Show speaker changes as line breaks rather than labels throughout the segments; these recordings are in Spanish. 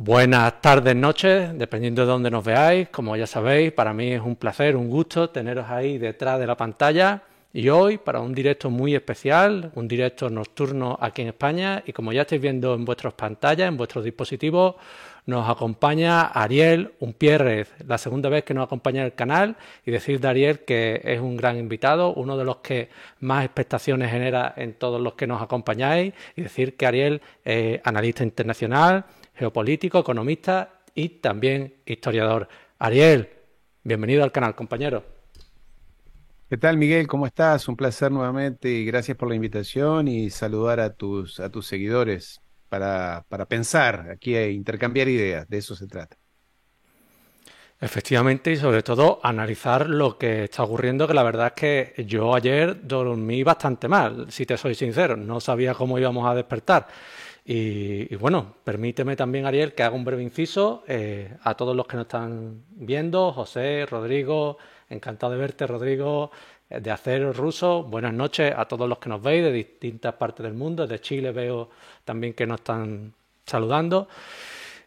Buenas tardes, noches, dependiendo de dónde nos veáis. Como ya sabéis, para mí es un placer, un gusto teneros ahí detrás de la pantalla. Y hoy, para un directo muy especial, un directo nocturno aquí en España, y como ya estáis viendo en vuestras pantallas, en vuestros dispositivos, nos acompaña Ariel Unpierrez, la segunda vez que nos acompaña en el canal, y decir de Ariel que es un gran invitado, uno de los que más expectaciones genera en todos los que nos acompañáis, y decir que Ariel es analista internacional, geopolítico, economista y también historiador. Ariel, bienvenido al canal, compañero.
¿Qué tal, Miguel? ¿Cómo estás? Un placer nuevamente y gracias por la invitación y saludar a tus, a tus seguidores para, para pensar, aquí a intercambiar ideas, de eso se trata.
Efectivamente, y sobre todo analizar lo que está ocurriendo, que la verdad es que yo ayer dormí bastante mal, si te soy sincero, no sabía cómo íbamos a despertar. Y, bueno, permíteme también, Ariel, que haga un breve inciso eh, a todos los que nos están viendo, José, Rodrigo, encantado de verte, Rodrigo, eh, de Acero Ruso, buenas noches a todos los que nos veis de distintas partes del mundo, de Chile veo también que nos están saludando.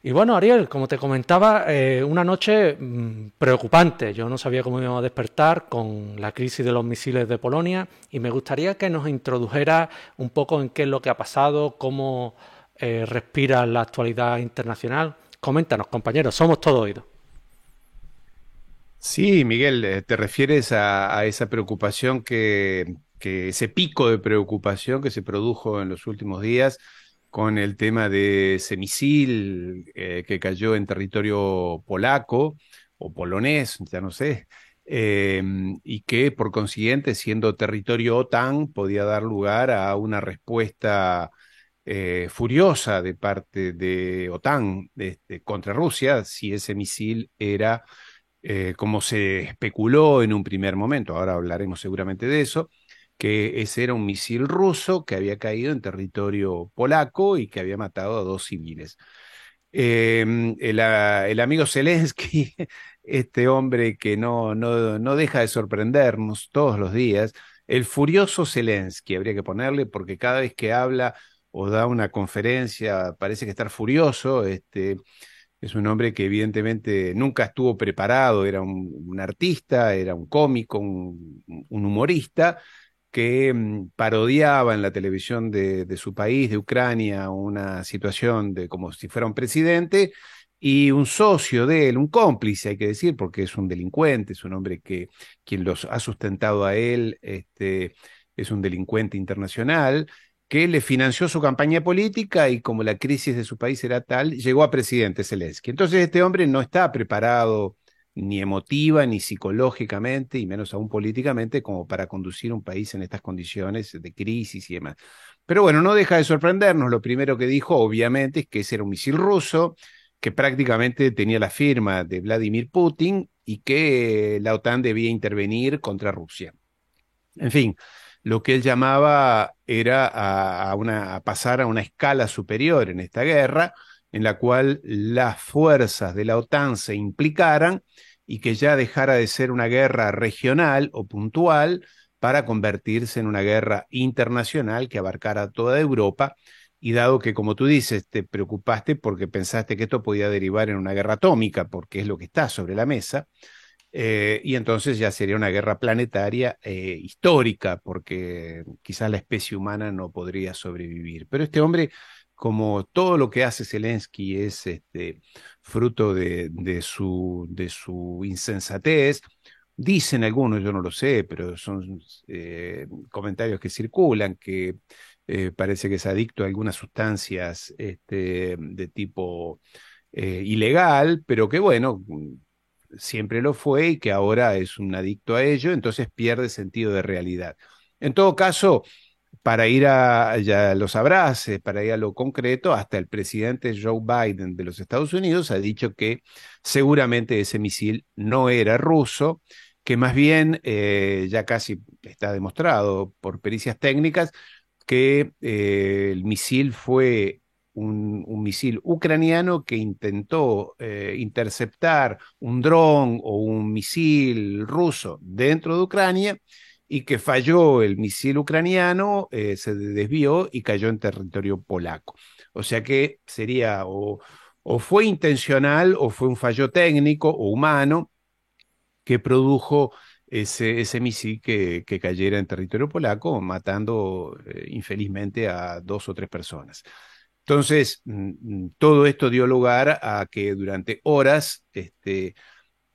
Y bueno, Ariel, como te comentaba, eh, una noche mm, preocupante. Yo no sabía cómo íbamos a despertar con la crisis de los misiles de Polonia y me gustaría que nos introdujera un poco en qué es lo que ha pasado, cómo eh, respira la actualidad internacional. Coméntanos, compañeros, somos todo oídos.
Sí, Miguel, eh, te refieres a, esa preocupación que, que, ese pico de preocupación que se produjo en los últimos días con el tema de ese misil eh, que cayó en territorio polaco o polonés, ya no sé, em, y que por consiguiente, siendo territorio OTAN, podía dar lugar a una respuesta eh, furiosa de parte de OTAN este, contra Rusia si ese misil era, eh, como se especuló en un primer momento, ahora hablaremos seguramente de eso, que ese era un misil ruso que había caído en territorio polaco y que había matado a dos civiles. Em, el, amigo Zelensky, este hombre que no, no, no deja de sorprendernos todos los días, el furioso Zelensky, habría que ponerle, porque cada vez que habla o da una conferencia parece que estar furioso. Este, es un hombre que evidentemente nunca estuvo preparado, era un, artista, era un cómico, un humorista, que mm, parodiaba en la televisión de, su país, de Ucrania, una situación de como si fuera un presidente, y un socio de él, un cómplice, hay que decir, porque es un delincuente, es un hombre que quien los ha sustentado a él este, es un delincuente internacional, que le financió su campaña política y como la crisis de su país era tal, llegó a presidente Zelensky. Entonces este hombre no está preparado ni emotiva, ni psicológicamente, y menos aún políticamente, como para conducir un país en estas condiciones de crisis y demás. Pero bueno, no deja de sorprendernos. Lo primero que dijo, obviamente, es que ese era un misil ruso, que prácticamente tenía la firma de Vladimir Putin y que la OTAN debía intervenir contra Rusia. En fin, lo que él llamaba era a, a pasar a una escala superior en esta guerra, en la cual las fuerzas de la OTAN se implicaran y que ya dejara de ser una guerra regional o puntual para convertirse en una guerra internacional que abarcara toda Europa. Y dado que, como tú dices, te preocupaste porque pensaste que esto podía derivar en una guerra atómica, porque es lo que está sobre la mesa, eh, y entonces ya sería una guerra planetaria eh, histórica, porque quizás la especie humana no podría sobrevivir. Pero este hombre como todo lo que hace Zelensky es este, fruto de, su, insensatez, dicen algunos, yo no lo sé, pero son eh, comentarios que circulan, que eh, parece que es adicto a algunas sustancias este, de tipo eh, ilegal, pero que bueno, siempre lo fue y que ahora es un adicto a ello, entonces pierde sentido de realidad. En todo caso, para ir a, ya abraces, para ir a lo concreto, hasta el presidente Joe Biden de los Estados Unidos ha dicho que seguramente ese misil no era ruso, que más bien eh, ya casi está demostrado por pericias técnicas que eh, el misil fue un, misil ucraniano que intentó eh, interceptar un dron o un misil ruso dentro de Ucrania y que falló el misil ucraniano, eh, se desvió y cayó en territorio polaco. O sea que sería o fue intencional o fue un fallo técnico o humano que produjo ese, ese misil que, que, cayera en territorio polaco, matando eh, infelizmente a dos o tres personas. Entonces, mm, mm, todo esto dio lugar a que durante horas este,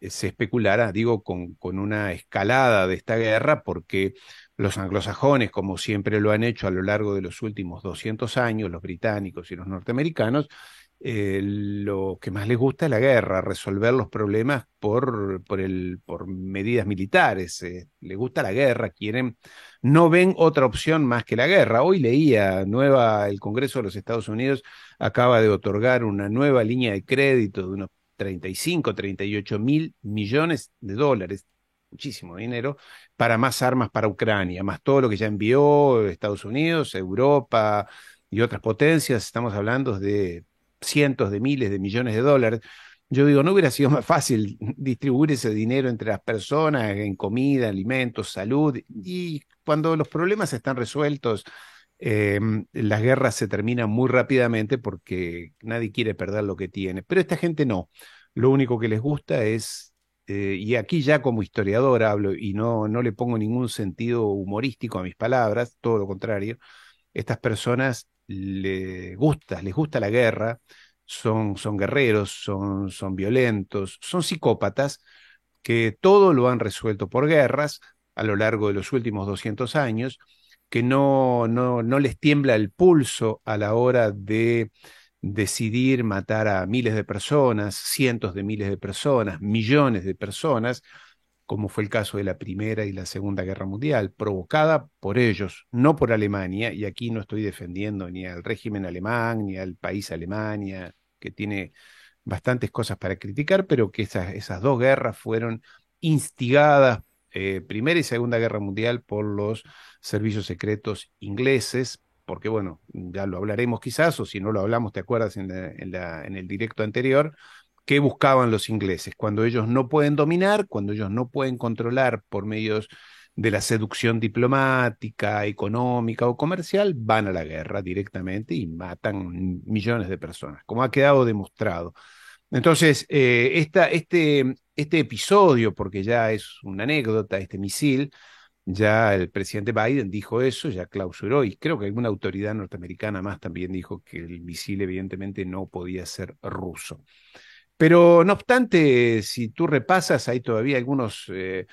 se especulara, digo, con, con una escalada de esta guerra, porque los anglosajones, como siempre lo han hecho a lo largo de los últimos 200 años, los británicos y los norteamericanos, eh, lo que más les gusta es la guerra, resolver los problemas por, por, el, por medidas militares. Eh, les gusta la guerra, quieren, no ven otra opción más que la guerra. Hoy leía, nueva, el Congreso de los Estados Unidos acaba de otorgar una nueva línea de crédito de unos 35, 38 mil millones de dólares, muchísimo dinero, para más armas para Ucrania, más todo lo que ya envió Estados Unidos, Europa y otras potencias. Estamos hablando de cientos de miles de millones de dólares. Yo digo, ¿no hubiera sido más fácil distribuir ese dinero entre las personas en comida, alimentos, salud? Y cuando los problemas están resueltos, eh, las guerras se terminan muy rápidamente porque nadie quiere perder lo que tiene. Pero esta gente no. Lo único que les gusta es, eh, y aquí ya como historiador hablo y no, no le pongo ningún sentido humorístico a mis palabras, todo lo contrario, estas personas les gusta, les gusta la guerra, son, son guerreros, son, son violentos, son psicópatas que todo lo han resuelto por guerras a lo largo de los últimos 200 años, que no, no, no les tiembla el pulso a la hora de decidir matar a miles de personas, cientos de miles de personas, millones de personas, como fue el caso de la Primera y la Segunda Guerra Mundial, provocada por ellos, no por Alemania, y aquí no estoy defendiendo ni al régimen alemán, ni al país Alemania, que tiene bastantes cosas para criticar, pero que esas, esas dos guerras fueron instigadas, eh, Primera y Segunda Guerra Mundial, por los servicios secretos ingleses, porque bueno, ya lo hablaremos quizás, o si no lo hablamos, ¿te acuerdas en, en, el directo anterior? ¿Qué buscaban los ingleses? Cuando ellos no pueden dominar, cuando ellos no pueden controlar por medios de la seducción diplomática, económica o comercial, van a la guerra directamente y matan millones de personas, como ha quedado demostrado. Entonces, eh, este, este episodio, porque ya es una anécdota, este misil, ya el presidente Biden dijo eso, ya clausuró, y creo que alguna autoridad norteamericana más también dijo que el misil evidentemente no podía ser ruso. Pero no obstante, si tú repasas, hay todavía algunos eh,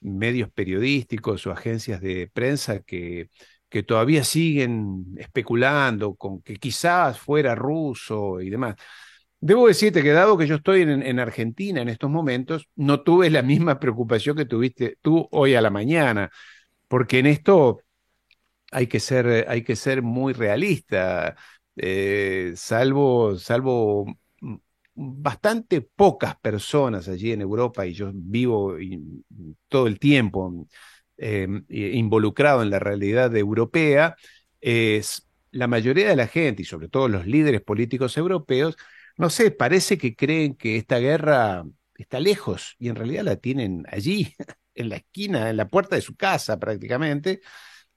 medios periodísticos o agencias de prensa que, que todavía siguen especulando con que quizás fuera ruso y demás. Debo decirte que dado que yo estoy en, en, Argentina en estos momentos, no tuve la misma preocupación que tuviste tú hoy a la mañana, porque en esto hay que ser, hay que ser muy realista, eh, salvo, salvo bastante pocas personas allí en Europa y yo vivo todo el tiempo em, involucrado en la realidad europea, es la mayoría de la gente y sobre todo los líderes políticos europeos, no sé, parece que creen que esta guerra está lejos y en realidad la tienen allí, en la esquina, en la puerta de su casa prácticamente,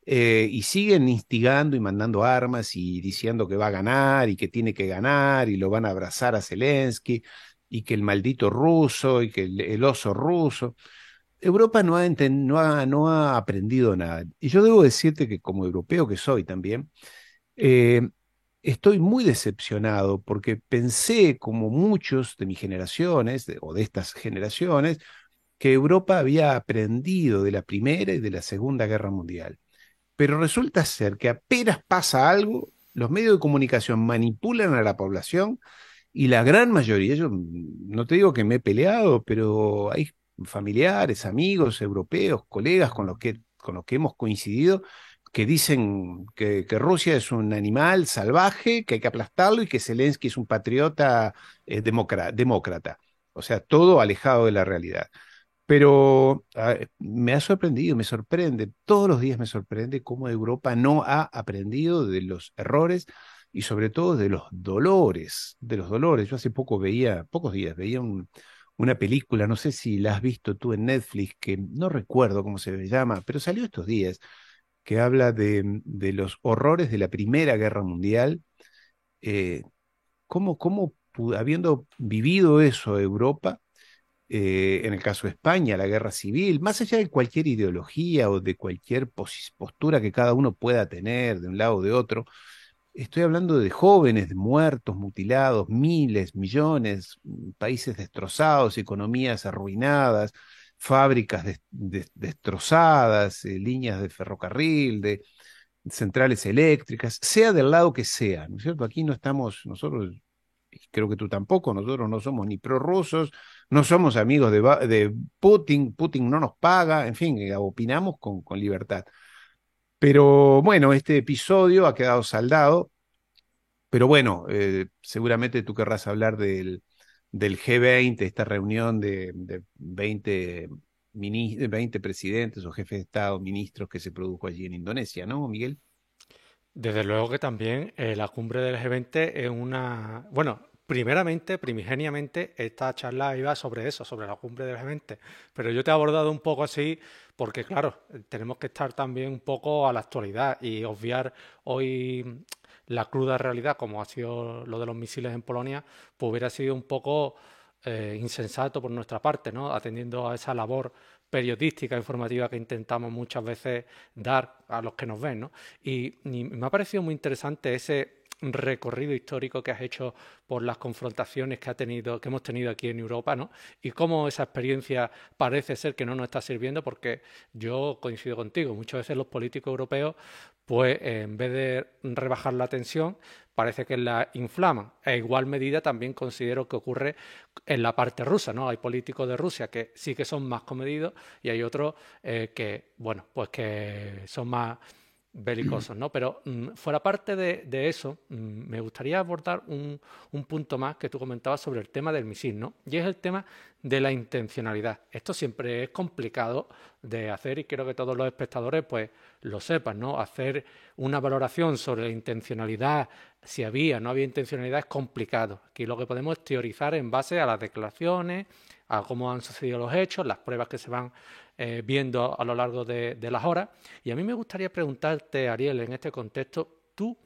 eh, y siguen instigando y mandando armas y diciendo que va a ganar y que tiene que ganar y lo van a abrazar a Zelensky y que el maldito ruso y que el, oso ruso. Europa no ha, no, no ha, aprendido nada. Y yo debo decirte que como europeo que soy también, eh, estoy muy decepcionado porque pensé, como muchos de mis generaciones o de estas generaciones, que Europa había aprendido de la Primera y de la Segunda Guerra Mundial. Pero resulta ser que apenas pasa algo, los medios de comunicación manipulan a la población y la gran mayoría, yo no te digo que me he peleado, pero hay familiares, amigos, europeos, colegas con los que, con los que hemos coincidido, que dicen que, Rusia es un animal salvaje, que hay que aplastarlo y que Zelensky es un patriota eh, demócrata. O sea, todo alejado de la realidad. Pero me ha sorprendido, me sorprende, todos los días me sorprende cómo Europa no ha aprendido de los errores y sobre todo de los dolores, de los dolores. Yo hace poco veía, pocos días, veía una película, no sé si la has visto tú en Netflix, que no recuerdo cómo se llama, pero salió estos días, que habla de, de los horrores de la Primera Guerra Mundial. Eh, cómo, cómo habiendo vivido eso Europa, eh, en el caso de España, la guerra civil, más allá de cualquier ideología o de cualquier postura que cada uno pueda tener de un lado o de otro, estoy hablando de jóvenes muertos, mutilados, miles, millones, países destrozados, economías arruinadas, fábricas destrozadas, eh, líneas de ferrocarril, de centrales eléctricas, sea del lado que sea, ¿no es cierto? Aquí no estamos, nosotros, creo que tú tampoco, nosotros no somos ni prorrusos, no somos amigos de, Putin, Putin no nos paga, en fin, eh, opinamos con, libertad. Pero bueno, este episodio ha quedado saldado, pero bueno, eh, seguramente tú querrás hablar del, del G20, esta reunión de, de 20, 20 presidentes o jefes de Estado, ministros que se produjo allí en Indonesia, ¿no, Miguel?
Desde luego que también eh, la cumbre del G20 es una, bueno, primeramente, primigeniamente, esta charla iba sobre eso, sobre la cumbre del G20, pero yo te he abordado un poco así porque, claro, tenemos que estar también un poco a la actualidad y obviar hoy la cruda realidad, como ha sido lo de los misiles en Polonia, pues hubiera sido un poco eh, insensato por nuestra parte, ¿no? Atendiendo a esa labor periodística, informativa que intentamos muchas veces dar a los que nos ven, ¿no? y me ha parecido muy interesante ese recorrido histórico que has hecho por las confrontaciones que ha tenido, que hemos tenido aquí en Europa, ¿no? Y cómo esa experiencia parece ser que no nos está sirviendo, porque yo coincido contigo, muchas veces los políticos europeos, pues en vez de rebajar la tensión, parece que la inflaman. E igual medida también considero que ocurre en la parte rusa, ¿no? Hay políticos de Rusia que sí que son más comedidos y hay otros eh, que, bueno, pues que son más belicosos, ¿no? Pero mm, fuera parte de, eso, mm, me gustaría abordar un, punto más que tú comentabas sobre el tema del misil, ¿no? Y es el tema de la intencionalidad. Esto siempre es complicado de hacer y quiero que todos los espectadores pues lo sepan, ¿no? Hacer una valoración sobre la intencionalidad, si había no había intencionalidad, es complicado. Aquí lo que podemos es teorizar en base a las declaraciones, a cómo han sucedido los hechos, las pruebas que se van eh, viendo a lo largo de, las horas. Y a mí me gustaría preguntarte, Ariel, en este contexto, ¿tú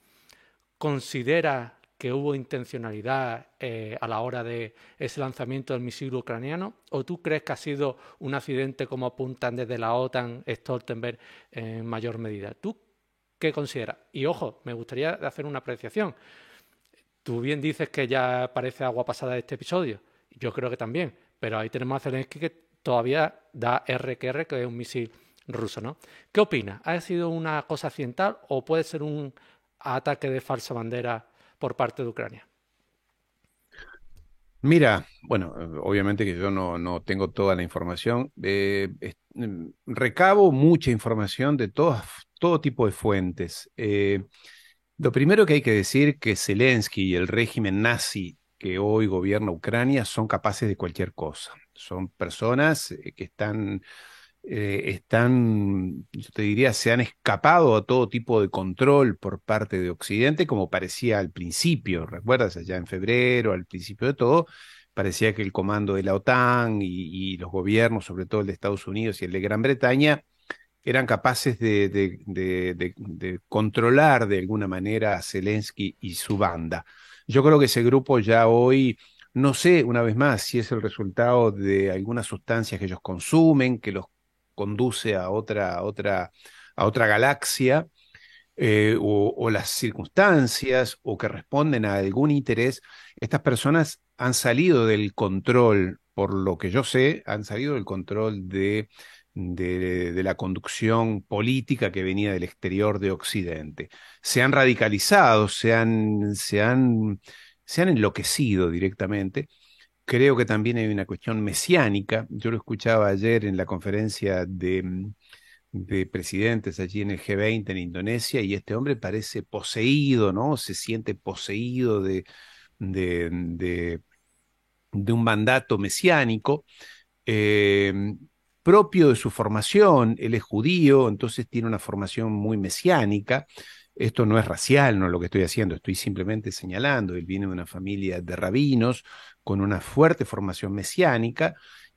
consideras que hubo intencionalidad eh, a la hora de ese lanzamiento del misil ucraniano? ¿O tú crees que ha sido un accidente como apuntan desde la OTAN, Stoltenberg, en mayor medida? ¿Tú qué consideras? Y ojo, me gustaría hacer una apreciación. Tú bien dices que ya parece agua pasada este episodio. Yo creo que también. Pero ahí tenemos a Zelensky que todavía da RQR, que es un misil ruso, ¿no? ¿Qué opina? ¿Ha sido una cosa accidental o puede ser un ataque de falsa bandera por parte de Ucrania?
Mira, bueno, obviamente que yo no, tengo toda la información. Eh, mm, recabo mucha información de todo tipo de fuentes. Eh, lo primero que hay que decir que Zelensky y el régimen nazi que hoy gobierna Ucrania son capaces de cualquier cosa son personas eh, que están, eh, están, yo te diría, se han escapado a todo tipo de control por parte de Occidente, como parecía al principio, ¿recuerdas? Allá en febrero, al principio de todo, parecía que el comando de la OTAN y, los gobiernos, sobre todo el de Estados Unidos y el de Gran Bretaña, eran capaces de, de, controlar de alguna manera a Zelensky y su banda. Yo creo que ese grupo ya hoy no sé, una vez más, si es el resultado de algunas sustancias que ellos consumen, que los conduce a otra, otra, a otra galaxia, eh, o, las circunstancias, o que responden a algún interés, estas personas han salido del control, por lo que yo sé, han salido del control de, de, la conducción política que venía del exterior de Occidente. Se han radicalizado, se han, se han se han enloquecido directamente. Creo que también hay una cuestión mesiánica. Yo lo escuchaba ayer en la conferencia de, mm, de presidentes allí en el G20 en Indonesia y este hombre parece poseído, ¿no? Se siente poseído de, de, de, un mandato mesiánico. Eh, propio de su formación, él es judío, entonces tiene una formación muy mesiánica, esto no es racial, no es lo que estoy haciendo, estoy simplemente señalando. Él viene de una familia de rabinos con una fuerte formación mesiánica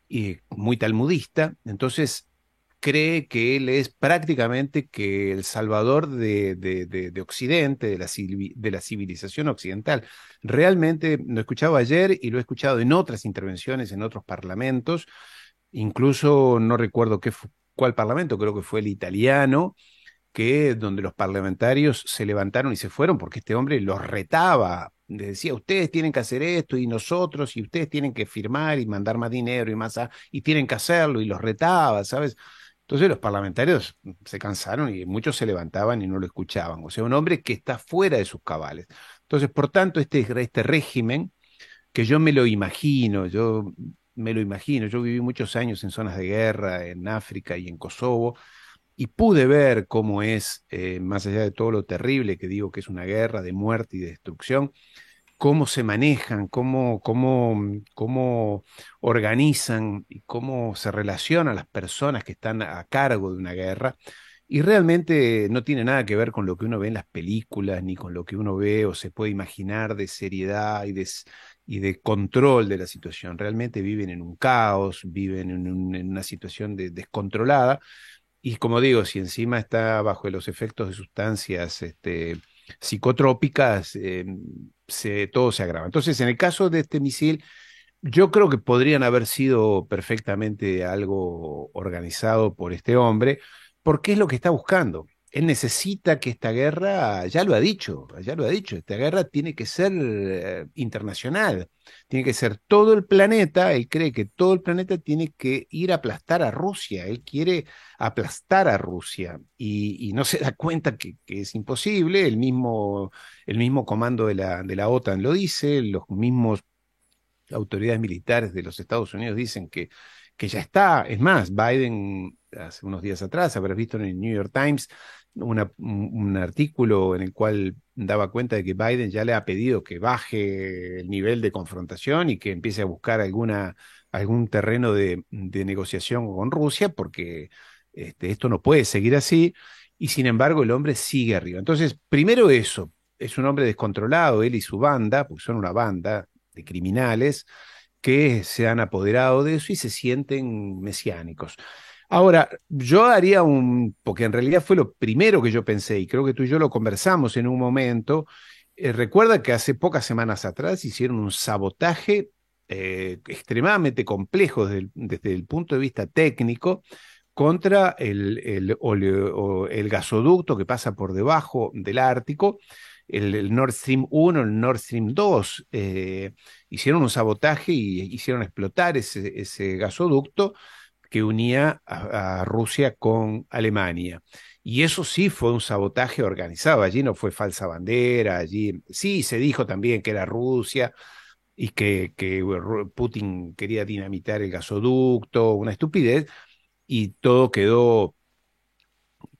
y muy talmudista. Entonces, cree que él es prácticamente que el salvador de, de, Occidente, de la, de la, civilización occidental. Realmente lo he escuchado ayer y lo he escuchado en otras intervenciones, en otros parlamentos, incluso no recuerdo qué, cuál parlamento, creo que fue el italiano, donde los parlamentarios se levantaron y se fueron porque este hombre los retaba decía, ustedes tienen que hacer esto y nosotros, y ustedes tienen que firmar y mandar más dinero y más, y tienen que hacerlo, y los retaba, ¿sabes? Entonces los parlamentarios se cansaron y muchos se levantaban y no lo escuchaban. O sea, un hombre que está fuera de sus cabales. Entonces, por tanto, este, este régimen, que yo me lo imagino, yo me lo imagino, yo viví muchos años en zonas de guerra, en África y en Kosovo, y pude ver cómo es, eh, más allá de todo lo terrible que digo que es una guerra de muerte y de destrucción, cómo se manejan, cómo, cómo, cómo organizan y cómo se relacionan las personas que están a cargo de una guerra. Y realmente no tiene nada que ver con lo que uno ve en las películas, ni con lo que uno ve o se puede imaginar de seriedad y de, y de control de la situación. Realmente viven en un caos, viven en, en una situación de, descontrolada, y como digo, si encima está bajo los efectos de sustancias este, psicotrópicas, eh, todo se agrava. Entonces, en el caso de este misil, yo creo que podrían haber sido perfectamente algo organizado por este hombre, porque es lo que está buscando él necesita que esta guerra, ya lo ha dicho, ya lo ha dicho, esta guerra tiene que ser eh, internacional, tiene que ser todo el planeta, él cree que todo el planeta tiene que ir a aplastar a Rusia, él quiere aplastar a Rusia y, no se da cuenta que, es imposible, el mismo, el mismo comando de la, de la OTAN lo dice, los mismos autoridades militares de los Estados Unidos dicen que, que ya está, es más, Biden hace unos días atrás, habrás visto en el New York Times, un artículo en el cual daba cuenta de que Biden ya le ha pedido que baje el nivel de confrontación y que empiece a buscar alguna, algún terreno de, negociación con Rusia, porque este, esto no puede seguir así, y sin embargo el hombre sigue arriba. Entonces, primero eso, es un hombre descontrolado, él y su banda, porque son una banda de criminales que se han apoderado de eso y se sienten mesiánicos. Ahora, yo haría un, porque en realidad fue lo primero que yo pensé, y creo que tú y yo lo conversamos en un momento, eh, recuerda que hace pocas semanas atrás hicieron un sabotaje eh, extremadamente complejo desde el, punto de vista técnico contra el, gasoducto que pasa por debajo del Ártico, el, Nord Stream 1, el Nord Stream 2. Eh, hicieron un sabotaje y hicieron explotar ese gasoducto que unía a, Rusia con Alemania. Y eso sí fue un sabotaje organizado, allí no fue falsa bandera, allí sí se dijo también que era Rusia y que, que Putin quería dinamitar el gasoducto, una estupidez, y todo quedó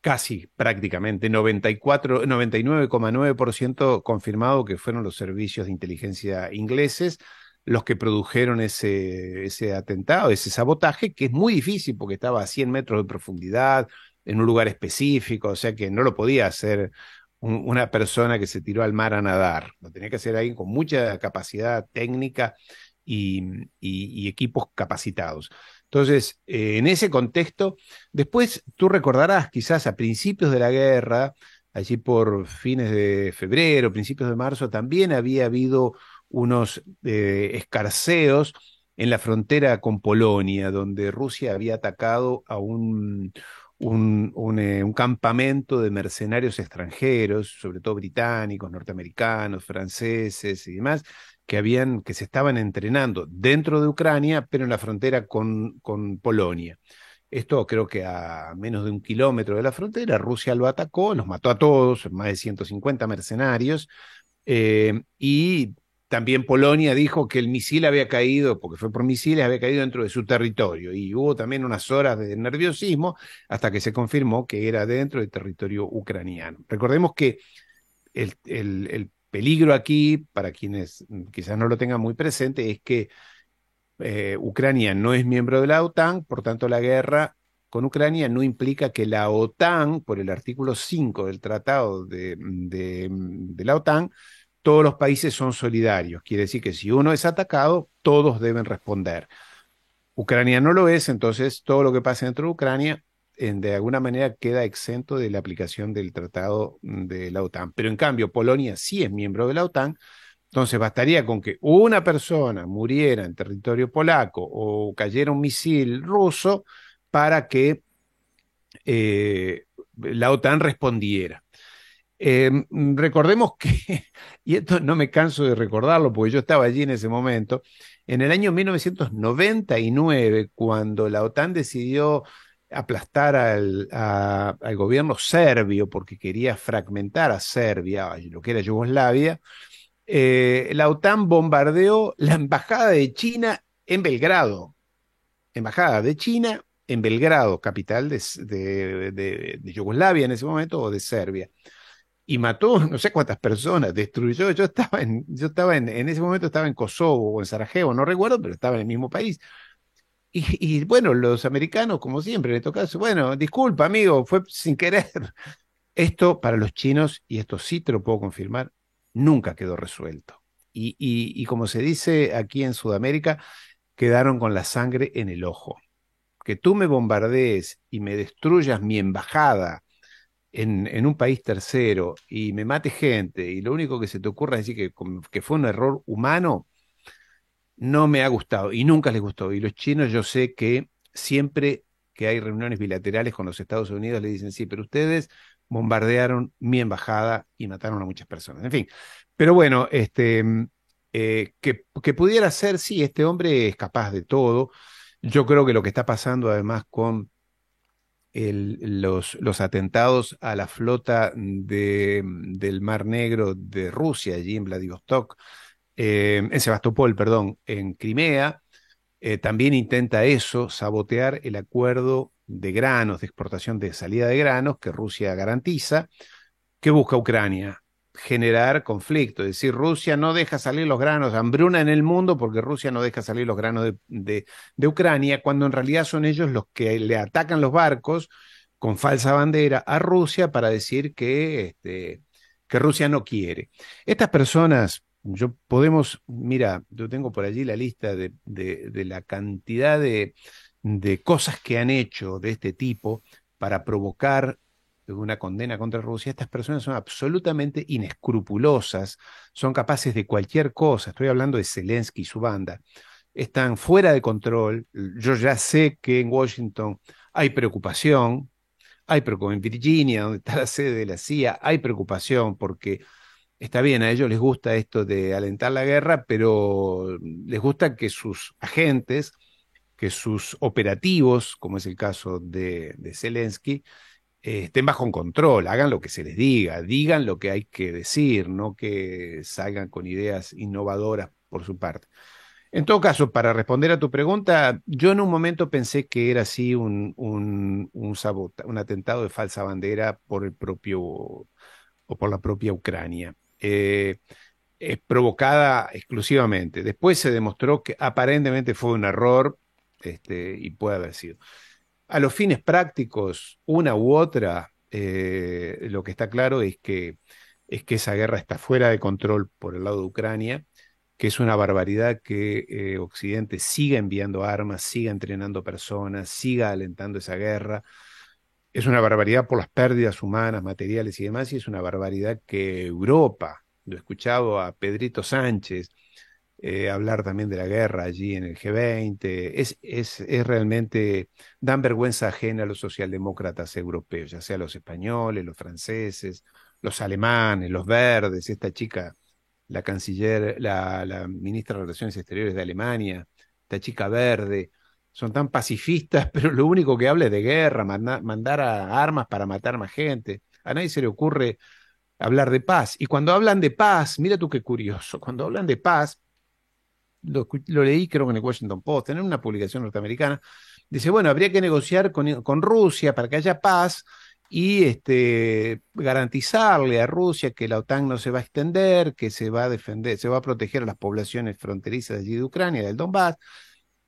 casi prácticamente 94, 99,9% confirmado que fueron los servicios de inteligencia ingleses los que produjeron ese, ese atentado, ese sabotaje, que es muy difícil porque estaba a 100 metros de profundidad, en un lugar específico, o sea que no lo podía hacer una persona que se tiró al mar a nadar, lo tenía que hacer alguien con mucha capacidad técnica y, equipos capacitados. Entonces, eh, en ese contexto, después tú recordarás quizás a principios de la guerra, allí por fines de febrero, principios de marzo, también había habido unos eh, escarceos en la frontera con Polonia, donde Rusia había atacado a un, un, eh, un, campamento de mercenarios extranjeros, sobre todo británicos, norteamericanos, franceses y demás, que, habían, que se estaban entrenando dentro de Ucrania, pero en la frontera con, con Polonia. Esto creo que a menos de un kilómetro de la frontera, Rusia lo atacó, los mató a todos, más de 150 mercenarios, eh, y también Polonia dijo que el misil había caído, porque fue por misiles, había caído dentro de su territorio. Y hubo también unas horas de nerviosismo hasta que se confirmó que era dentro del territorio ucraniano. Recordemos que el, el, peligro aquí, para quienes quizás no lo tengan muy presente, es que eh, Ucrania no es miembro de la OTAN, por tanto la guerra con Ucrania no implica que la OTAN, por el artículo 5 del tratado de la OTAN, todos los países son solidarios. Quiere decir que si uno es atacado, todos deben responder. Ucrania no lo es, entonces todo lo que pasa dentro de Ucrania de alguna manera queda exento de la aplicación del tratado de la OTAN. Pero en cambio, Polonia sí es miembro de la OTAN, entonces bastaría con que una persona muriera en territorio polaco o cayera un misil ruso para que eh, la OTAN respondiera. Em, recordemos que, y esto no me canso de recordarlo porque yo estaba allí en ese momento, en el año 1999, cuando la OTAN decidió aplastar al, al gobierno serbio porque quería fragmentar a Serbia, lo que era Yugoslavia, eh, la OTAN bombardeó la embajada de China en Belgrado. Embajada de China en Belgrado, capital de, de, Yugoslavia en ese momento o de Serbia. Y mató no sé cuántas personas, destruyó. Yo estaba en, yo estaba en, en ese momento estaba en Kosovo o en Sarajevo, no recuerdo, pero estaba en el mismo país. Y, bueno, los americanos, como siempre, le toca, bueno, disculpa, amigo, fue sin querer. Esto para los chinos, y esto sí te lo puedo confirmar, nunca quedó resuelto. Y, y, como se dice aquí en Sudamérica, quedaron con la sangre en el ojo. Que tú me bombardees y me destruyas mi embajada en, un país tercero y me mate gente y lo único que se te ocurra es decir que, que fue un error humano, no me ha gustado y nunca les gustó. Y los chinos yo sé que siempre que hay reuniones bilaterales con los Estados Unidos le dicen, sí, pero ustedes bombardearon mi embajada y mataron a muchas personas. En fin, pero bueno, este, eh, que, que, pudiera ser, sí, este hombre es capaz de todo. Yo creo que lo que está pasando además con los, los, atentados a la flota de, del Mar Negro de Rusia, allí en Vladivostok, eh, en Sebastopol, perdón, en Crimea, eh, también intenta eso, sabotear el acuerdo de granos, de exportación de salida de granos que Rusia garantiza, que busca Ucrania generar conflicto, es decir, Rusia no deja salir los granos, hambruna en el mundo porque Rusia no deja salir los granos de, de, Ucrania, cuando en realidad son ellos los que le atacan los barcos con falsa bandera a Rusia para decir que, este, que Rusia no quiere. Estas personas, yo podemos, mira, yo tengo por allí la lista de, de la cantidad de, de cosas que han hecho de este tipo para provocar una condena contra Rusia, estas personas son absolutamente inescrupulosas, son capaces de cualquier cosa. Estoy hablando de Zelensky y su banda. Están fuera de control. Yo ya sé que en Washington hay preocupación, hay en Virginia, donde está la sede de la CIA, hay preocupación porque está bien, a ellos les gusta esto de alentar la guerra, pero les gusta que sus agentes que sus operativos, como es el caso de, Zelensky, eh, estén bajo control, hagan lo que se les diga, digan lo que hay que decir, no que salgan con ideas innovadoras por su parte. En todo caso, para responder a tu pregunta, yo en un momento pensé que era así un, un, un, atentado de falsa bandera por el propio o por la propia Ucrania. Eh, es provocada exclusivamente. Después se demostró que aparentemente fue un error este, y puede haber sido. A los fines prácticos, una u otra, eh, lo que está claro es que, es que esa guerra está fuera de control por el lado de Ucrania, que es una barbaridad que eh, Occidente siga enviando armas, siga entrenando personas, siga alentando esa guerra. Es una barbaridad por las pérdidas humanas, materiales y demás, y es una barbaridad que Europa, lo he escuchado a Pedrito Sánchez, eh, hablar también de la guerra allí en el G20, es, es, es, realmente, dan vergüenza ajena a los socialdemócratas europeos, ya sea los españoles, los franceses, los alemanes, los verdes, esta chica, la canciller, la, ministra de Relaciones Exteriores de Alemania, esta chica verde, son tan pacifistas, pero lo único que habla es de guerra, mandar a armas para matar más gente. A nadie se le ocurre hablar de paz. Y cuando hablan de paz, mira tú qué curioso, cuando hablan de paz, lo, leí creo que en el Washington Post, en una publicación norteamericana, dice, bueno, habría que negociar con, con Rusia para que haya paz y este, garantizarle a Rusia que la OTAN no se va a extender, que se va a defender, se va a proteger a las poblaciones fronterizas allí de Ucrania, del Donbass,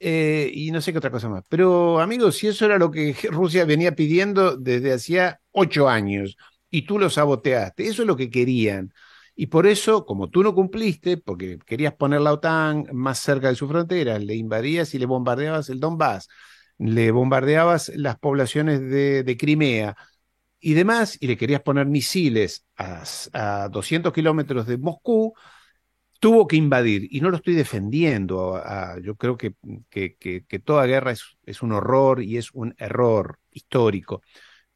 eh, y no sé qué otra cosa más. Pero amigos, si eso era lo que Rusia venía pidiendo desde hacía ocho años y tú lo saboteaste, eso es lo que querían. Y por eso, como tú no cumpliste, porque querías poner la OTAN más cerca de su frontera, le invadías y le bombardeabas el Donbass, le bombardeabas las poblaciones de, Crimea y demás, y le querías poner misiles a, 200 kilómetros de Moscú, tuvo que invadir, y no lo estoy defendiendo, yo creo que, que, toda guerra es, un horror y es un error histórico,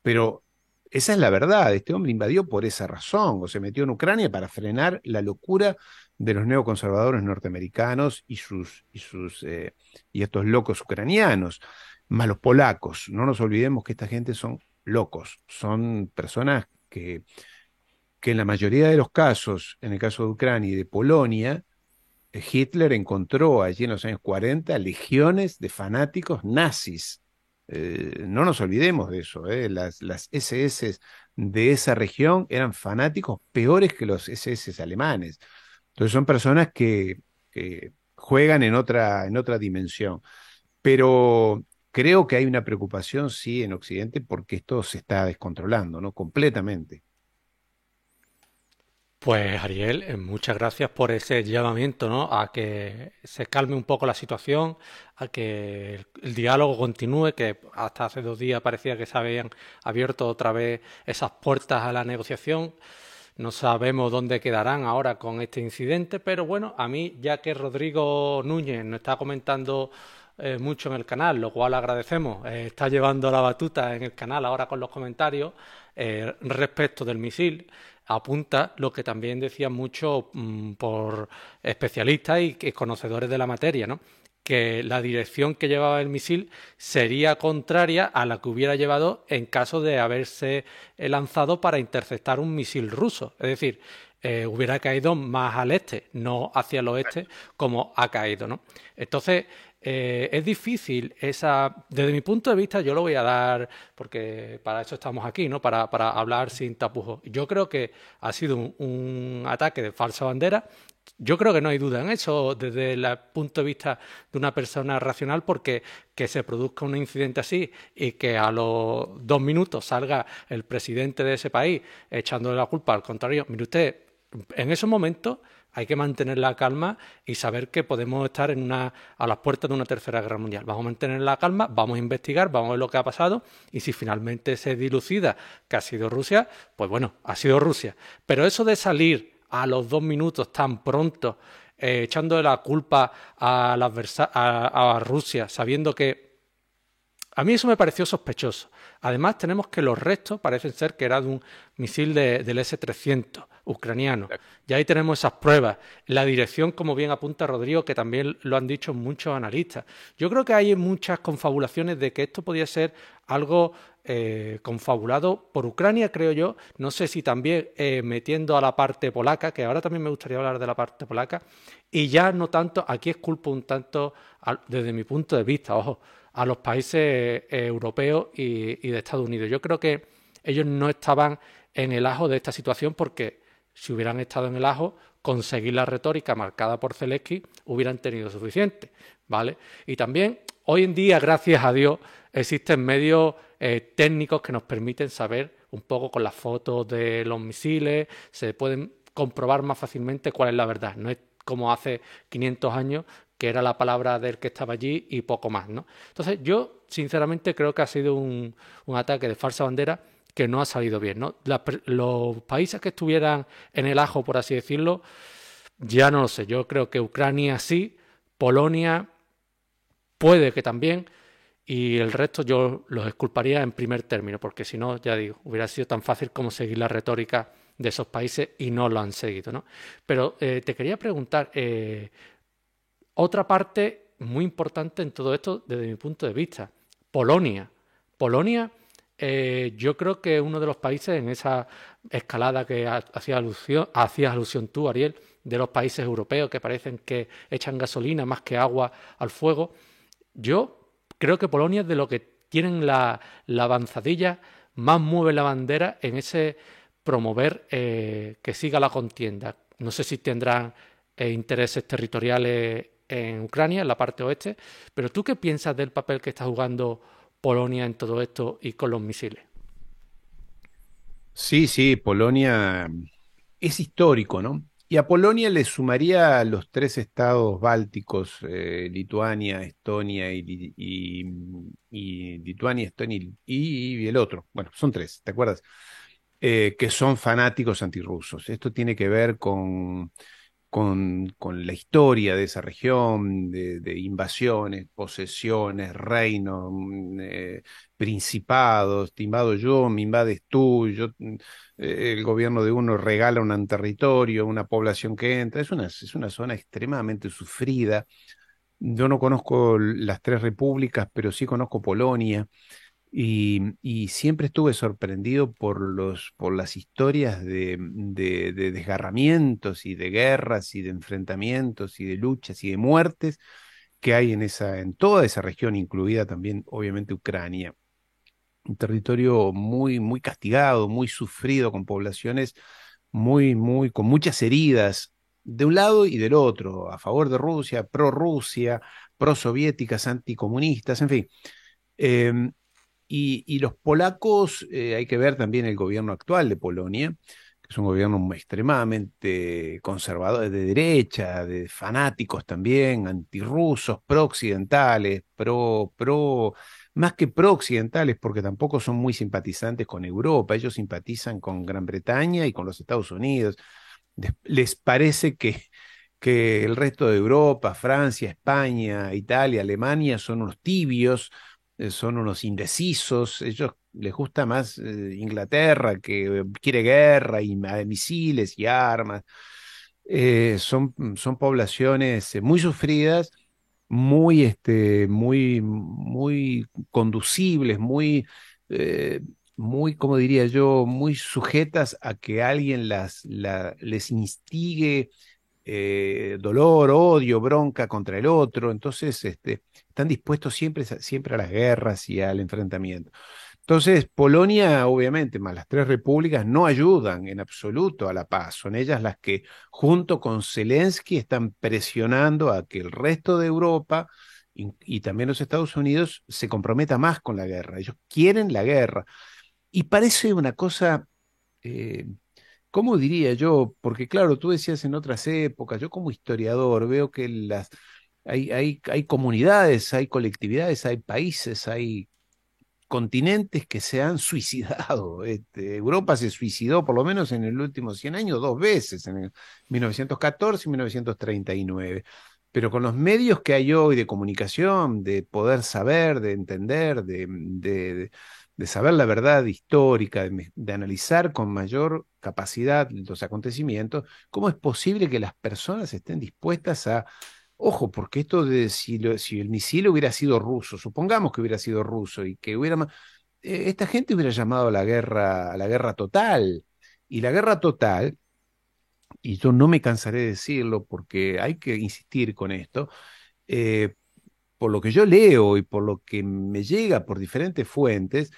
pero esa es la verdad, este hombre invadió por esa razón, o se metió en Ucrania para frenar la locura de los neoconservadores norteamericanos y, sus, y, sus, eh, y estos locos ucranianos más los polacos. No nos olvidemos que esta gente son locos, son personas que, que en la mayoría de los casos, en el caso de Ucrania y de Polonia, Hitler encontró allí en los años 40 legiones de fanáticos nazis. Eh, no nos olvidemos de eso, eh. las, SS de esa región eran fanáticos peores que los SS alemanes. Entonces son personas que, que juegan en otra, en otra dimensión. Pero Creo que hay una preocupación, sí, en Occidente porque esto se está descontrolando, ¿no? Completamente.
Pues Ariel, eh, muchas gracias por ese llamamiento, ¿no? A que se calme un poco la situación, a que el, diálogo continúe, que hasta hace dos días parecía que se habían abierto otra vez esas puertas a la negociación. No sabemos dónde quedarán ahora con este incidente, pero bueno, a mí, ya que Rodrigo Núñez nos está comentando eh, mucho en el canal, lo cual agradecemos. Eh, está llevando la batuta en el canal ahora con los comentarios respecto del misil. Apunta lo que también decían mucho mm, por especialistas y, conocedores de la materia, ¿no? que la dirección que llevaba el misil sería contraria a la que hubiera llevado en caso de haberse lanzado para interceptar un misil ruso. Es decir, hubiera caído más al este, no hacia el oeste, como ha caído. ¿no? Entonces, eh, es difícil esa, desde mi punto de vista, yo lo voy a dar, porque para eso estamos aquí, ¿no? Para, para hablar sin tapujos. Yo creo que ha sido un, ataque de falsa bandera. Yo creo que no hay duda en eso desde el punto de vista de una persona racional, porque que se produzca un incidente así y que a los dos minutos salga el presidente de ese país echándole la culpa al contrario. Mire usted, en esos momentos hay que mantener la calma y saber que podemos estar en una, a las puertas de una tercera guerra mundial. Vamos a mantener la calma, vamos a investigar, vamos a ver lo que ha pasado y si finalmente se dilucida que ha sido Rusia, pues bueno, ha sido Rusia. Pero eso de salir a los dos minutos tan pronto, eh, echando la culpa a, a, Rusia, sabiendo que... A mí eso me pareció sospechoso. Además, tenemos que los restos parecen ser que era de un misil del S-300 ucraniano. Ya ahí tenemos esas pruebas. La dirección, como bien apunta Rodrigo, que también lo han dicho muchos analistas. Yo creo que hay muchas confabulaciones de que esto podía ser algo eh, confabulado por Ucrania, creo yo. No sé si también eh, metiendo a la parte polaca, que ahora también me gustaría hablar de la parte polaca. Y ya no tanto, aquí es culpa un tanto, desde mi punto de vista, ojo, a los países eh, europeos y de Estados Unidos. Yo creo que ellos no estaban en el ajo de esta situación porque si hubieran estado en el ajo, conseguir la retórica marcada por Zelensky hubieran tenido suficiente, ¿vale? Y también, hoy en día, gracias a Dios, existen medios eh, técnicos que nos permiten saber un poco con las fotos de los misiles, se pueden comprobar más fácilmente cuál es la verdad. No es como hace 500 años que era la palabra del que estaba allí y poco más, ¿no? Entonces, yo sinceramente creo que ha sido un, ataque de falsa bandera que no ha salido bien. ¿no? los países que estuvieran en el ajo, por así decirlo, ya no lo sé. Yo creo que Ucrania sí, Polonia puede que también, y el resto yo los esculparía en primer término, porque si no, ya digo, hubiera sido tan fácil como seguir la retórica de esos países y no lo han seguido. ¿no? Pero eh, te quería preguntar, eh, otra parte muy importante en todo esto desde mi punto de vista, Polonia. Polonia eh, yo creo que uno de los países en esa escalada que hacías alusión tú, Ariel, de los países europeos que parecen que echan gasolina más que agua al fuego, yo creo que Polonia es de lo que tienen la, avanzadilla, más mueve la bandera en ese promover eh, que siga la contienda. No sé si tendrán eh, intereses territoriales en Ucrania, en la parte oeste, pero ¿tú qué piensas del papel que está jugando Polonia en todo esto y con los misiles.
Sí, sí, Polonia es histórico, ¿no? Y a Polonia le sumaría los tres estados bálticos, eh, Lituania, Estonia y, Lituania, Estonia y, el otro. Bueno, son tres, ¿te acuerdas? Eh, que son fanáticos antirrusos. Esto tiene que ver con, con, la historia de esa región, de, invasiones, posesiones, reinos, mm, eh, principados, te invado yo, me invades tú, yo el gobierno de uno regala un territorio, una población que entra. Es una, es una zona extremadamente sufrida. Yo no conozco las tres repúblicas, pero sí conozco Polonia. Y, siempre estuve sorprendido por, los, por las historias de, de, desgarramientos y de guerras y de enfrentamientos y de luchas y de muertes que hay en, esa, en toda esa región, incluida también obviamente Ucrania un territorio muy, muy castigado, muy sufrido, con poblaciones muy, muy, con muchas heridas de un lado y del otro, a favor de Rusia, pro Rusia, pro soviéticas, anticomunistas, en fin. Em, y, los polacos, eh, hay que ver también el gobierno actual de Polonia, que es un gobierno extremadamente conservador, de derecha, de fanáticos también, antirrusos, pro occidentales, pro, pro más que pro-occidentales, porque tampoco son muy simpatizantes con Europa, ellos simpatizan con Gran Bretaña y con los Estados Unidos. Les parece que, que el resto de Europa, Francia, España, Italia, Alemania son unos tibios, son unos indecisos, ellos les gusta más eh, Inglaterra que quiere guerra y misiles y armas. Eh, son, son poblaciones muy sufridas muy, este, muy, muy conducibles, muy, eh, muy, como diría yo, muy sujetas a que alguien las, les instigue eh, dolor, odio, bronca contra el otro. Entonces, este, están dispuestos siempre, siempre a las guerras y al enfrentamiento. Entonces, Polonia, obviamente, más las tres repúblicas, no ayudan en absoluto a la paz. Son ellas las que, junto con Zelensky, están presionando a que el resto de Europa y, también los Estados Unidos se comprometa más con la guerra. Ellos quieren la guerra. Y parece una cosa, eh, ¿cómo diría yo? Porque claro, tú decías en otras épocas, yo como historiador veo que las, hay, hay, hay comunidades, hay colectividades, hay países, hay continentes que se han suicidado. Este, Europa se suicidó por lo menos en el último 100 años dos veces, en el 1914 y 1939. Pero con los medios que hay hoy de comunicación, de poder saber, de entender, de, de, saber la verdad histórica, de, analizar con mayor capacidad los acontecimientos, ¿cómo es posible que las personas estén dispuestas a Ojo, porque esto de si, el misil hubiera sido ruso, supongamos que hubiera sido ruso y que hubiera... Eh, esta gente hubiera llamado a la guerra, a la guerra total. Y la guerra total, y yo no me cansaré de decirlo porque hay que insistir con esto, eh, por lo que yo leo y por lo que me llega por diferentes fuentes,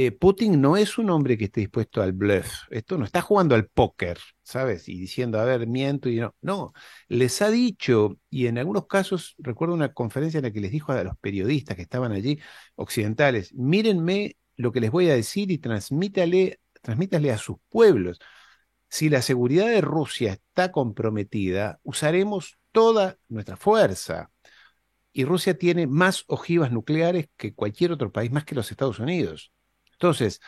eh, Putin no es un hombre que esté dispuesto al bluff. Esto no está jugando al póker, ¿sabes? Y diciendo, a ver, miento y no. No, les ha dicho, y en algunos casos, recuerdo una conferencia en la que les dijo a los periodistas que estaban allí, occidentales, mírenme lo que les voy a decir y transmítale, transmítale a sus pueblos. Si la seguridad de Rusia está comprometida, usaremos toda nuestra fuerza. Y Rusia tiene más ojivas nucleares que cualquier otro país, más que los Estados Unidos. Entonces,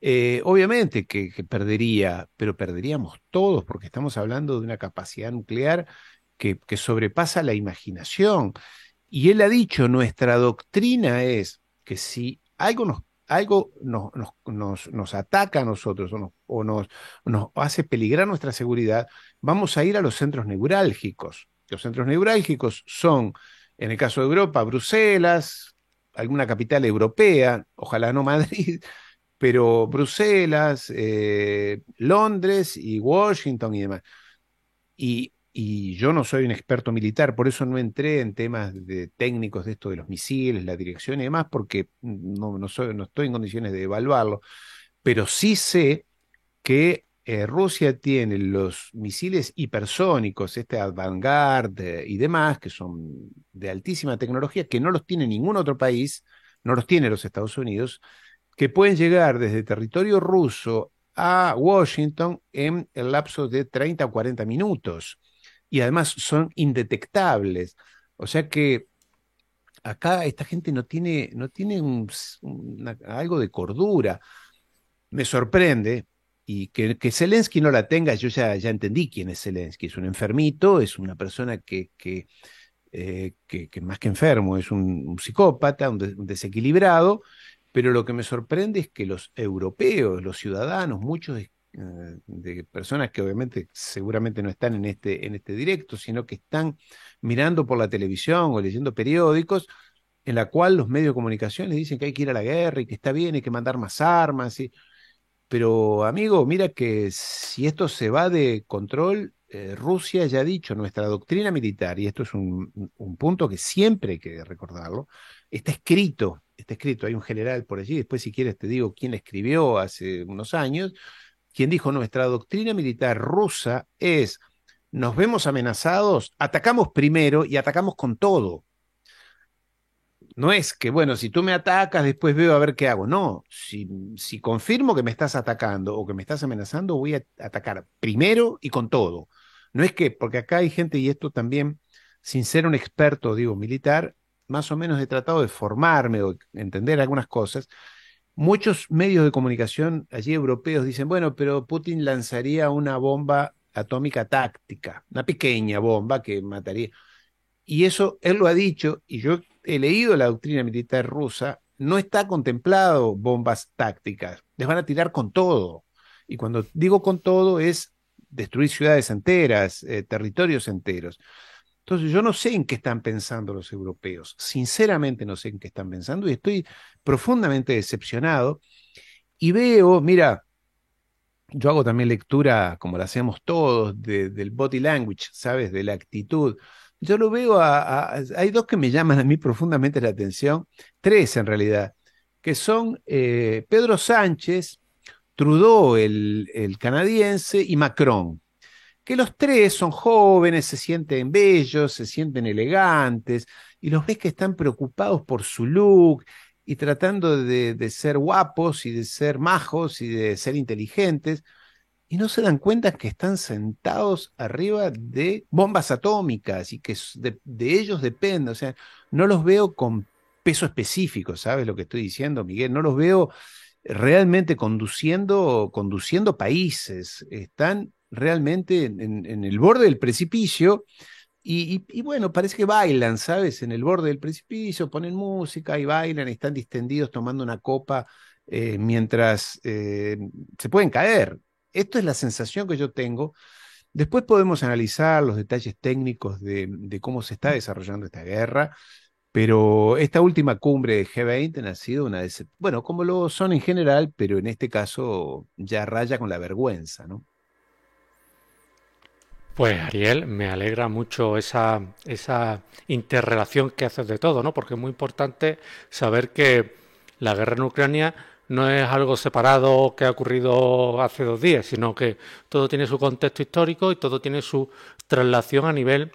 eh, obviamente que, perdería, pero perderíamos todos porque estamos hablando de una capacidad nuclear que, sobrepasa la imaginación. Y él ha dicho, nuestra doctrina es que si algo nos, algo nos, nos, ataca a nosotros o, nos, nos, hace peligrar nuestra seguridad, vamos a ir a los centros neurálgicos. Los centros neurálgicos son, en el caso de Europa, Bruselas, alguna capital europea, ojalá no Madrid, pero Bruselas, eh, Londres y Washington y demás. Y, yo no soy un experto militar, por eso no entré en temas de técnicos de esto de los misiles, la dirección y demás, porque no, no, soy, no estoy en condiciones de evaluarlo, pero sí sé que eh, Rusia tiene los misiles hipersónicos, este Avangard y demás, que son de altísima tecnología, que no los tiene ningún otro país, no los tiene los Estados Unidos, que pueden llegar desde territorio ruso a Washington en el lapso de 30 o 40 minutos. Y además son indetectables. O sea que acá esta gente no tiene, no tiene algo de cordura. Me sorprende, y que, Zelensky no la tenga, yo ya, ya entendí quién es Zelensky. Es un enfermito, es una persona que, que, eh, que, más que enfermo, es un, psicópata, un, desequilibrado, pero lo que me sorprende es que los europeos, los ciudadanos, muchos de, eh, de personas que obviamente seguramente no están en este, en este directo, sino que están mirando por la televisión o leyendo periódicos, en la cual los medios de comunicación les dicen que hay que ir a la guerra y que está bien, hay que mandar más armas. Y... Pero amigo, mira que si esto se va de control, eh, Rusia ya ha dicho, nuestra doctrina militar, y esto es un, punto que siempre hay que recordarlo, está escrito, está escrito, hay un general por allí, después si quieres te digo quién escribió hace unos años, quien dijo, nuestra doctrina militar rusa es, nos vemos amenazados, atacamos primero y atacamos con todo. No es que, bueno, si tú me atacas, después veo a ver qué hago. No, si, si confirmo que me estás atacando o que me estás amenazando, voy a atacar primero y con todo. No es que, porque acá hay gente, y esto también, sin ser un experto, digo, militar, más o menos he tratado de formarme o entender algunas cosas. Muchos medios de comunicación allí europeos dicen, bueno, pero Putin lanzaría una bomba atómica táctica, una pequeña bomba que mataría. Y eso él lo ha dicho, y yo he leído la doctrina militar rusa, no está contemplado bombas tácticas, les van a tirar con todo. Y cuando digo con todo es destruir ciudades enteras, eh, territorios enteros. Entonces yo no sé en qué están pensando los europeos, sinceramente no sé en qué están pensando y estoy profundamente decepcionado y veo, mira, yo hago también lectura, como la hacemos todos, del body language, ¿sabes? De la actitud. Yo lo veo a, Hay dos que me llaman a mí profundamente la atención, tres en realidad, que son eh, Pedro Sánchez, Trudeau, el, el canadiense, y Macron, que los tres son jóvenes, se sienten bellos, se sienten elegantes, y los ves que están preocupados por su look y tratando de, de, ser guapos y de ser majos y de ser inteligentes, y no se dan cuenta que están sentados arriba de bombas atómicas y que de, ellos depende, o sea, no los veo con peso específico, ¿sabes lo que estoy diciendo, Miguel? No los veo realmente conduciendo, conduciendo países, están realmente en, el borde del precipicio y, bueno, parece que bailan, ¿sabes? En el borde del precipicio, ponen música y bailan, están distendidos tomando una copa eh, mientras eh, se pueden caer. Esto es la sensación que yo tengo. Después podemos analizar los detalles técnicos de cómo se está desarrollando esta guerra. Pero esta última cumbre de G20 ha sido una decepción, bueno, como lo son en general, pero en este caso ya raya con la vergüenza, ¿no?
Pues Ariel, me alegra mucho esa, esa interrelación que haces de todo, ¿no? Porque es muy importante saber que la guerra en Ucrania no es algo separado que ha ocurrido hace dos días, sino que todo tiene su contexto histórico y todo tiene su traslación a nivel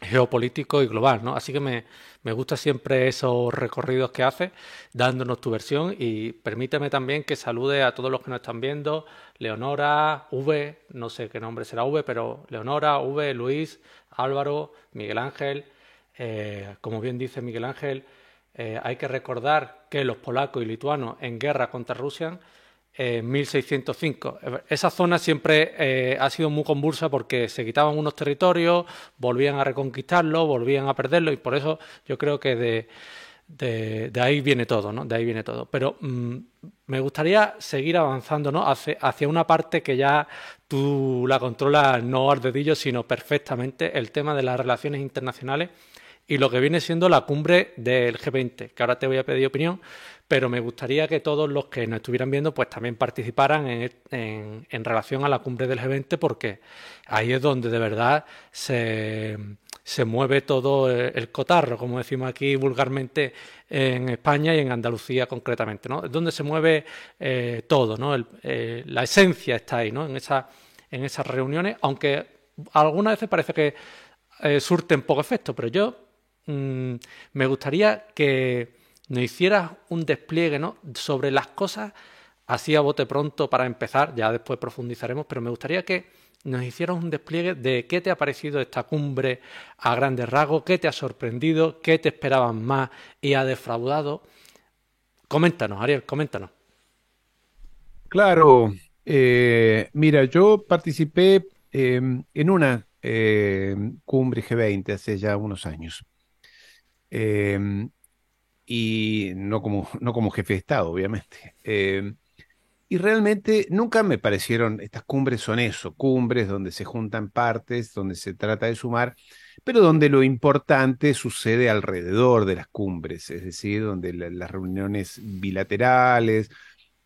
geopolítico y global, ¿no? Así que me, me gusta siempre esos recorridos que haces, dándonos tu versión y permíteme también que salude a todos los que nos están viendo, Leonora, V, no sé qué nombre será V, pero Leonora, V, Luis, Álvaro, Miguel Ángel, eh, como bien dice Miguel Ángel, eh, hay que recordar que los polacos y lituanos en guerra contra Rusia en 1605. Esa zona siempre eh, ha sido muy convulsa porque se quitaban unos territorios, volvían a reconquistarlos, volvían a perderlos y por eso yo creo que de, de, ahí viene todo, ¿no? De ahí viene todo. Pero mm, me gustaría seguir avanzando, ¿no? Hacia, hacia, una parte que ya tú la controlas no al dedillo, sino perfectamente, el tema de las relaciones internacionales y lo que viene siendo la cumbre del G20, que ahora te voy a pedir opinión, pero me gustaría que todos los que nos estuvieran viendo pues también participaran en, relación a la cumbre del G20 porque ahí es donde de verdad se, mueve todo el cotarro, como decimos aquí vulgarmente en España y en Andalucía concretamente, ¿no? Es donde se mueve eh, todo, ¿no? Eh, la esencia está ahí, ¿no? En, esa, en esas reuniones, aunque algunas veces parece que eh, surten poco efecto, pero yo mm, me gustaría que nos hicieras un despliegue ¿no? sobre las cosas así a bote pronto para empezar, ya después profundizaremos, pero me gustaría que nos hicieras un despliegue de qué te ha parecido esta cumbre a grandes rasgos, qué te ha sorprendido, qué te esperaban más y ha defraudado. Coméntanos, Ariel, coméntanos.
Claro, eh, mira, yo participé em, en una em, cumbre G20 hace ya unos años. Em, y no como, no como jefe de Estado, obviamente. y realmente nunca me parecieron, estas cumbres son eso, cumbres donde se juntan partes, donde se trata de sumar, pero donde lo importante sucede alrededor de las cumbres, es decir, donde las reuniones bilaterales,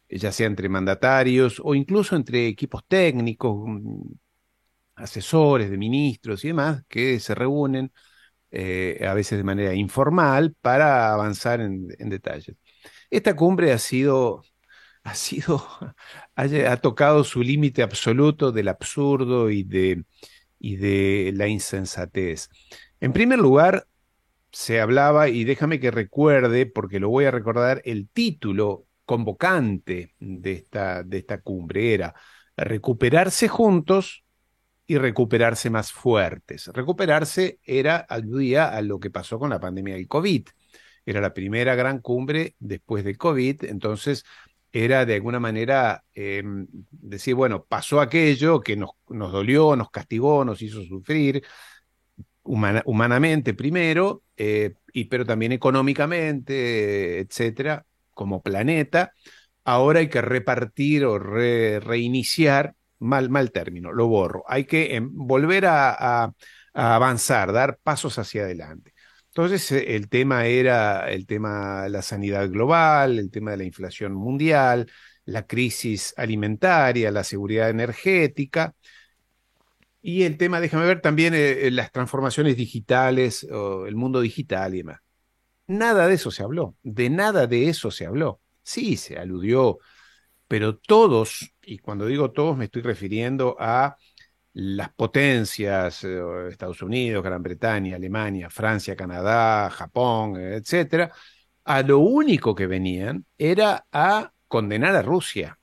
ya sea entre mandatarios o incluso entre equipos técnicos, mm, asesores de ministros y demás, que se reúnen eh, a veces de manera informal para avanzar en, detalles. Esta cumbre ha sido, ha sido, ha, tocado su límite absoluto del absurdo y de, y de la insensatez. En primer lugar, se hablaba, y déjame que recuerde, porque lo voy a recordar, el título convocante de esta, de esta cumbre era recuperarse juntos y recuperarse más fuertes. Recuperarse era, aludía a lo que pasó con la pandemia del COVID. Era la primera gran cumbre después de COVID, entonces era de alguna manera em, decir, bueno, pasó aquello que nos, nos, dolió, nos castigó, nos hizo sufrir, humanamente primero, eh, y, pero también económicamente, etcétera, como planeta, ahora hay que repartir o reiniciar, mal, mal término, lo borro, hay que em, volver a, avanzar, dar pasos hacia adelante. Entonces eh, el tema era el tema de la sanidad global, el tema de la inflación mundial, la crisis alimentaria, la seguridad energética, y el tema, déjame ver, también eh, las transformaciones digitales, el mundo digital y demás. Nada de eso se habló, de nada de eso se habló. Sí, se aludió, pero todos, y cuando digo todos me estoy refiriendo a las potencias, eh, Estados Unidos, Gran Bretaña, Alemania, Francia, Canadá, Japón, etcétera, a lo único que venían era a condenar a Rusia.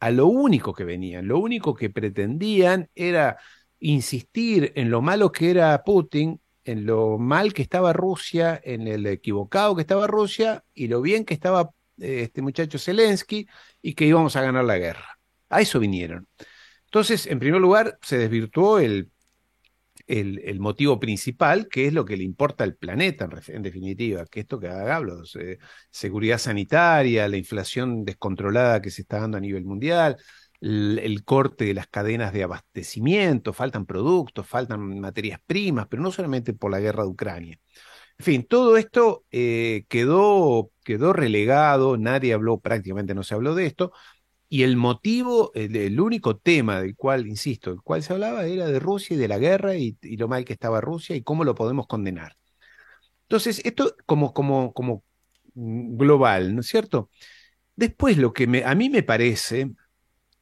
A lo único que venían, lo único que pretendían era insistir en lo malo que era Putin en lo mal que estaba Rusia, en el equivocado que estaba Rusia y lo bien que estaba este muchacho Zelensky y que íbamos a ganar la guerra. A eso vinieron. Entonces, en primer lugar, se desvirtuó el, el, motivo principal, que es lo que le importa al planeta, en, definitiva, que esto que hablo, seguridad sanitaria, la inflación descontrolada que se está dando a nivel mundial, el, corte de las cadenas de abastecimiento, faltan productos, faltan materias primas, pero no solamente por la guerra de Ucrania. En fin, todo esto eh, quedó, quedó relegado, nadie habló, prácticamente no se habló de esto, y el motivo, el, único tema del cual, insisto, el cual se hablaba era de Rusia y de la guerra y, lo mal que estaba Rusia y cómo lo podemos condenar. Entonces, esto como, como, como global, ¿no es cierto? Después lo que me, a mí me parece,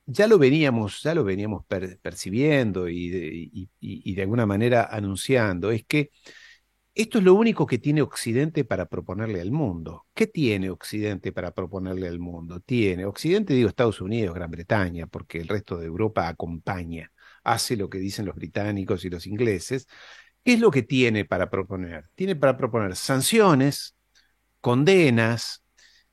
ya lo veníamos, ya lo veníamos percibiendo y de, de, alguna manera anunciando, es que esto es lo único que tiene Occidente para proponerle al mundo. ¿Qué tiene Occidente para proponerle al mundo? Tiene, Occidente digo Estados Unidos, Gran Bretaña, porque el resto de Europa acompaña, hace lo que dicen los británicos y los ingleses. ¿Qué es lo que tiene para proponer? Tiene para proponer sanciones, condenas,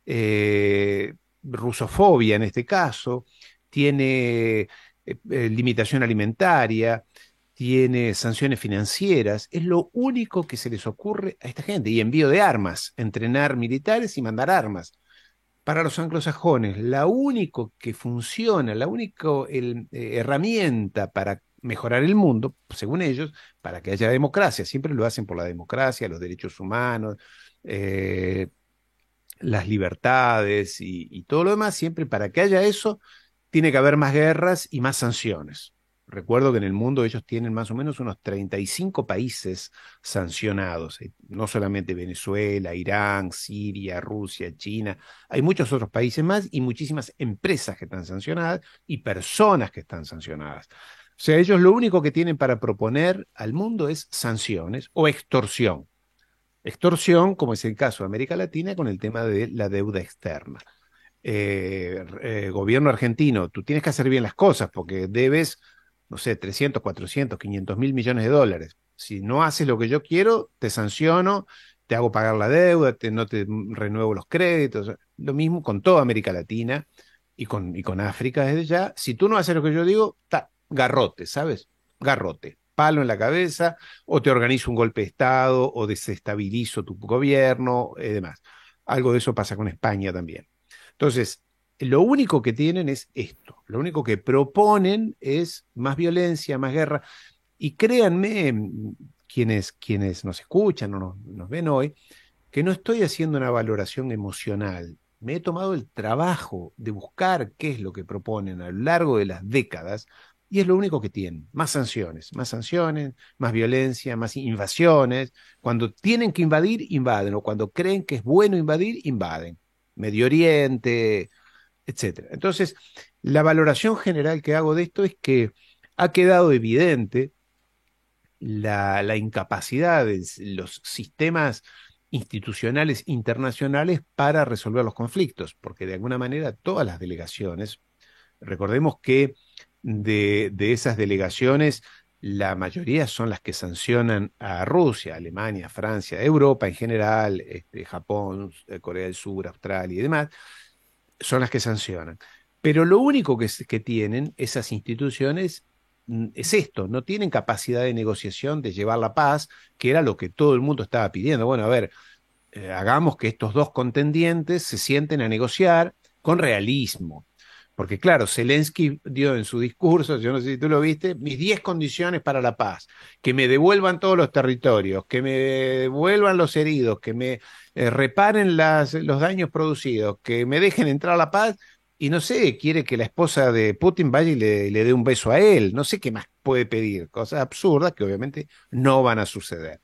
eh, rusofobia en este caso, tiene eh, eh, limitación alimentaria, tiene sanciones financieras, es lo único que se les ocurre a esta gente. Y envío de armas, entrenar militares y mandar armas. Para los anglosajones, la único que funciona, la única eh, herramienta para mejorar el mundo, según ellos, para que haya democracia, siempre lo hacen por la democracia, los derechos humanos, las libertades y todo lo demás, siempre para que haya eso, tiene que haber más guerras y más sanciones. Recuerdo que en el mundo ellos tienen más o menos unos 35 países sancionados, eh, no solamente Venezuela, Irán, Siria, Rusia, China, hay muchos otros países más y muchísimas empresas que están sancionadas y personas que están sancionadas. O sea, ellos lo único que tienen para proponer al mundo es sanciones o extorsión. Extorsión, como es el caso de América Latina con el tema de la deuda externa. eh, gobierno argentino, tú tienes que hacer bien las cosas porque debes, no sé, 300, 400, 500 mil millones de dólares. Si no haces lo que yo quiero, te sanciono, te hago pagar la deuda, no te renuevo los créditos. Lo mismo con toda América Latina y con, y con África desde ya. Si tú no haces lo que yo digo, está garrote, ¿sabes? Garrote. Palo en la cabeza, o te organizo un golpe de Estado, o desestabilizo tu gobierno, y demás. Algo de eso pasa con España también. Entonces, lo único que tienen es esto. Lo único que proponen es más violencia, más guerra. Y créanme, quienes, quienes nos escuchan o nos, nos ven hoy, que no estoy haciendo una valoración emocional. Me he tomado el trabajo de buscar qué es lo que proponen a lo largo de las décadas y es lo único que tienen. Más sanciones, más sanciones, más violencia, más invasiones. Cuando tienen que invadir, invaden. O cuando creen que es bueno invadir, invaden. Medio Oriente, etc. Entonces, la valoración general que hago de esto es que ha quedado evidente la, incapacidad de los sistemas institucionales internacionales para resolver los conflictos, porque de alguna manera todas las delegaciones, recordemos que de, esas delegaciones, la mayoría son las que sancionan a Rusia, Alemania, Francia, Europa en general, este, Japón, eh, Corea del Sur, Australia y demás, son las que sancionan. Pero lo único que, tienen esas instituciones Mm, es esto, no tienen capacidad de negociación, de llevar la paz, que era lo que todo el mundo estaba pidiendo. Bueno, a ver, eh, hagamos que estos dos contendientes se sienten a negociar con realismo. Porque claro, Zelensky dio en su discurso, yo no sé si tú lo viste, mis 10 condiciones para la paz, que me devuelvan todos los territorios, que me devuelvan los heridos, que me eh, reparen los daños producidos, que me dejen entrar a la paz y no sé, quiere que la esposa de Putin vaya y le, dé un beso a él. No sé qué más puede pedir. Cosas absurdas que obviamente no van a suceder.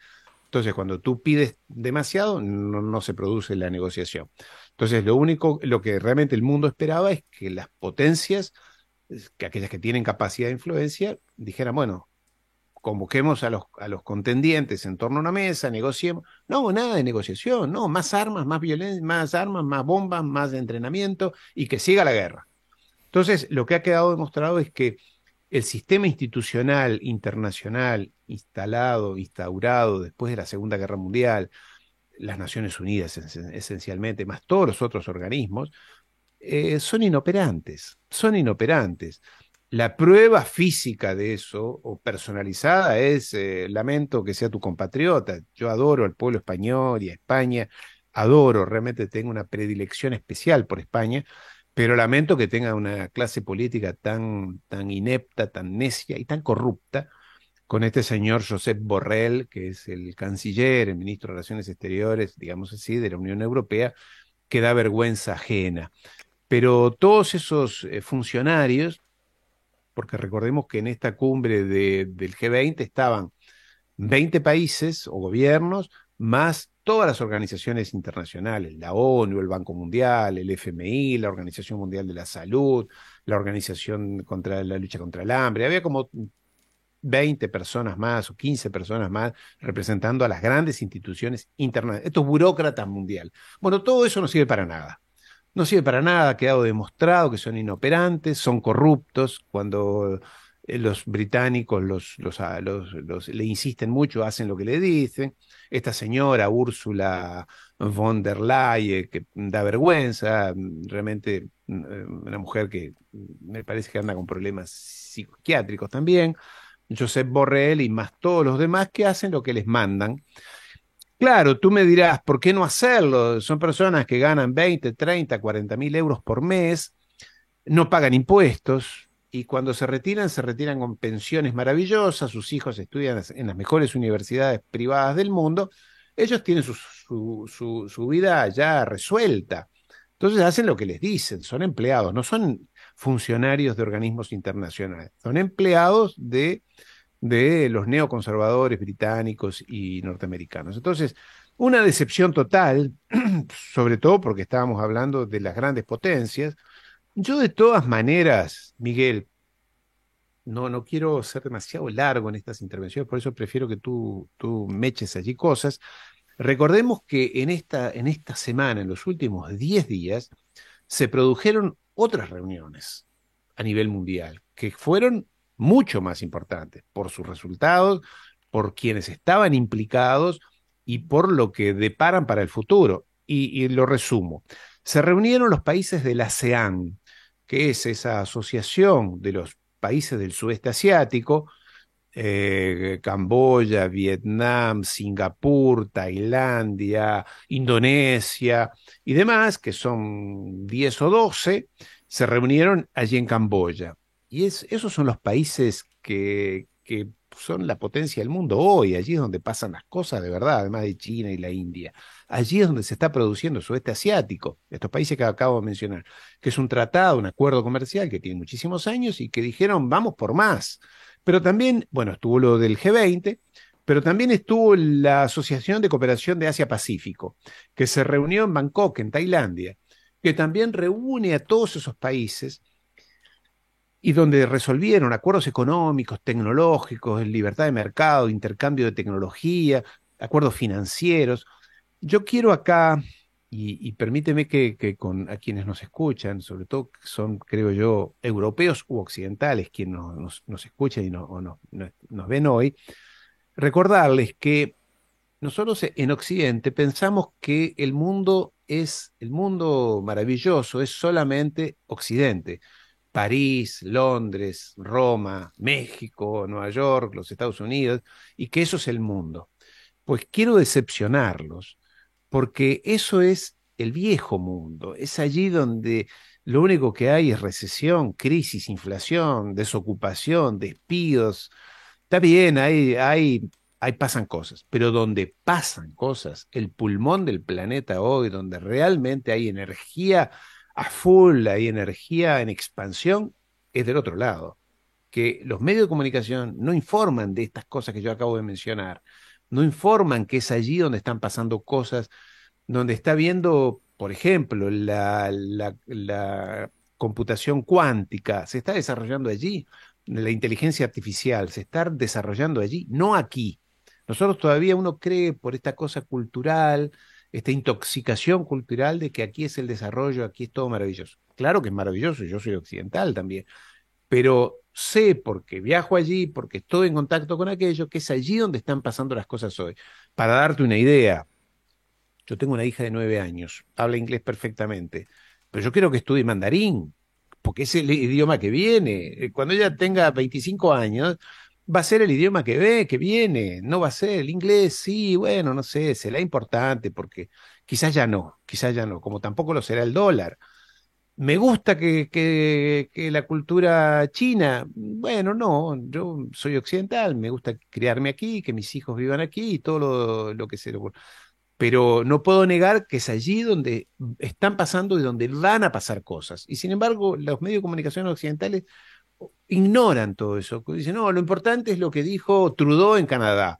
Entonces, cuando tú pides demasiado, no, se produce la negociación. Entonces, lo único, lo que realmente el mundo esperaba es que las potencias, que aquellas que tienen capacidad de influencia, dijeran, bueno, convoquemos a los, a los contendientes en torno a una mesa, negociemos. No, nada de negociación, no, más armas, más violencia, más armas, más bombas, más entrenamiento y que siga la guerra. Entonces, lo que ha quedado demostrado es que el sistema institucional internacional instalado, instaurado después de la Segunda Guerra Mundial, las Naciones Unidas esencialmente, más todos los otros organismos, eh, son inoperantes, son inoperantes. La prueba física de eso, o personalizada, es, eh, lamento que sea tu compatriota, yo adoro al pueblo español y a España, adoro, realmente tengo una predilección especial por España, pero lamento que tenga una clase política tan, tan inepta, tan necia y tan corrupta, con este señor Josep Borrell, que es el canciller, el ministro de Relaciones Exteriores, digamos así, de la Unión Europea, que da vergüenza ajena. Pero todos esos eh, funcionarios porque recordemos que en esta cumbre del G20 estaban 20 países o gobiernos, más todas las organizaciones internacionales, la ONU, el Banco Mundial, el FMI, la Organización Mundial de la Salud, la Organización contra la lucha contra el hambre. Había como 20 personas más o 15 personas más representando a las grandes instituciones internacionales, estos burócratas mundial. Bueno, todo eso no sirve para nada no sirve para nada, ha quedado demostrado que son inoperantes, son corruptos, cuando eh, los británicos los, ah, los, los, le insisten mucho, hacen lo que le dicen. Esta señora Úrsula von der Leyen, que da vergüenza, realmente eh, una mujer que me parece que anda con problemas psiquiátricos también. Josep Borrell y más todos los demás que hacen lo que les mandan. Claro, tú me dirás, ¿por qué no hacerlo? Son personas que ganan 20, 30, 40 mil euros por mes, no pagan impuestos y cuando se retiran, se retiran con pensiones maravillosas, sus hijos estudian en las mejores universidades privadas del mundo, ellos tienen su, su, su, vida ya resuelta. Entonces hacen lo que les dicen, son empleados, no son funcionarios de organismos internacionales, son empleados de de los neoconservadores británicos y norteamericanos. Entonces, una decepción total, sobre todo porque estábamos hablando de las grandes potencias. Yo de todas maneras, Miguel, no, no quiero ser demasiado largo en estas intervenciones, por eso prefiero que tú, tú me eches allí cosas. Recordemos que en esta, en esta semana, en los últimos 10 días, se produjeron otras reuniones a nivel mundial que fueron mucho más importantes por sus resultados, por quienes estaban implicados y por lo que deparan para el futuro. Y, lo resumo. Se reunieron los países de la ASEAN, que es esa asociación de los países del sudeste asiático, eh, Camboya, Vietnam, Singapur, Tailandia, Indonesia y demás, que son 10 o 12, se reunieron allí en Camboya. Y es, esos son los países que, que son la potencia del mundo hoy, allí es donde pasan las cosas de verdad, además de China y la India. Allí es donde se está produciendo el sudeste asiático, estos países que acabo de mencionar, que es un tratado, un acuerdo comercial que tiene muchísimos años y que dijeron vamos por más. Pero también, bueno, estuvo lo del G20, pero también estuvo la Asociación de Cooperación de Asia-Pacífico, que se reunió en Bangkok, en Tailandia, que también reúne a todos esos países y donde resolvieron acuerdos económicos, tecnológicos, libertad de mercado, intercambio de tecnología, acuerdos financieros. Yo quiero acá, y, permíteme que, con a quienes nos escuchan, sobre todo son, creo yo, europeos u occidentales quienes nos, escuchan y nos ven hoy, recordarles que nosotros en Occidente pensamos que el mundo es, el mundo maravilloso es solamente Occidente París, Londres, Roma, México, Nueva York, los Estados Unidos, y que eso es el mundo. Pues quiero decepcionarlos, porque eso es el viejo mundo, es allí donde lo único que hay es recesión, crisis, inflación, desocupación, despidos. Está bien, hay pasan cosas, pero donde pasan cosas, el pulmón del planeta hoy, donde realmente hay energía a full, hay energía en expansión, es del otro lado. Que los medios de comunicación no informan de estas cosas que yo acabo de mencionar, no informan que es allí donde están pasando cosas, donde está viendo, por ejemplo, la, la, computación cuántica, se está desarrollando allí, la inteligencia artificial se está desarrollando allí, no aquí. Nosotros todavía uno cree por esta cosa cultural, esta intoxicación cultural de que aquí es el desarrollo, aquí es todo maravilloso. Claro que es maravilloso, yo soy occidental también, pero sé porque viajo allí, porque estoy en contacto con aquello, que es allí donde están pasando las cosas hoy. Para darte una idea, yo tengo una hija de nueve años, habla inglés perfectamente, pero yo quiero que estudie mandarín, porque es el idioma que viene. Cuando ella tenga 25 años, va a ser el idioma que ve, que viene, no va a ser el inglés, sí, bueno, no sé, será importante porque quizás ya no, quizás ya no, como tampoco lo será el dólar. Me gusta que, la cultura china, bueno, no, yo soy occidental, me gusta criarme aquí, que mis hijos vivan aquí y todo lo, lo que se pero no puedo negar que es allí donde están pasando y donde van a pasar cosas. Y sin embargo, los medios de comunicación occidentales ignoran todo eso. Dicen, no, lo importante es lo que dijo Trudeau en Canadá.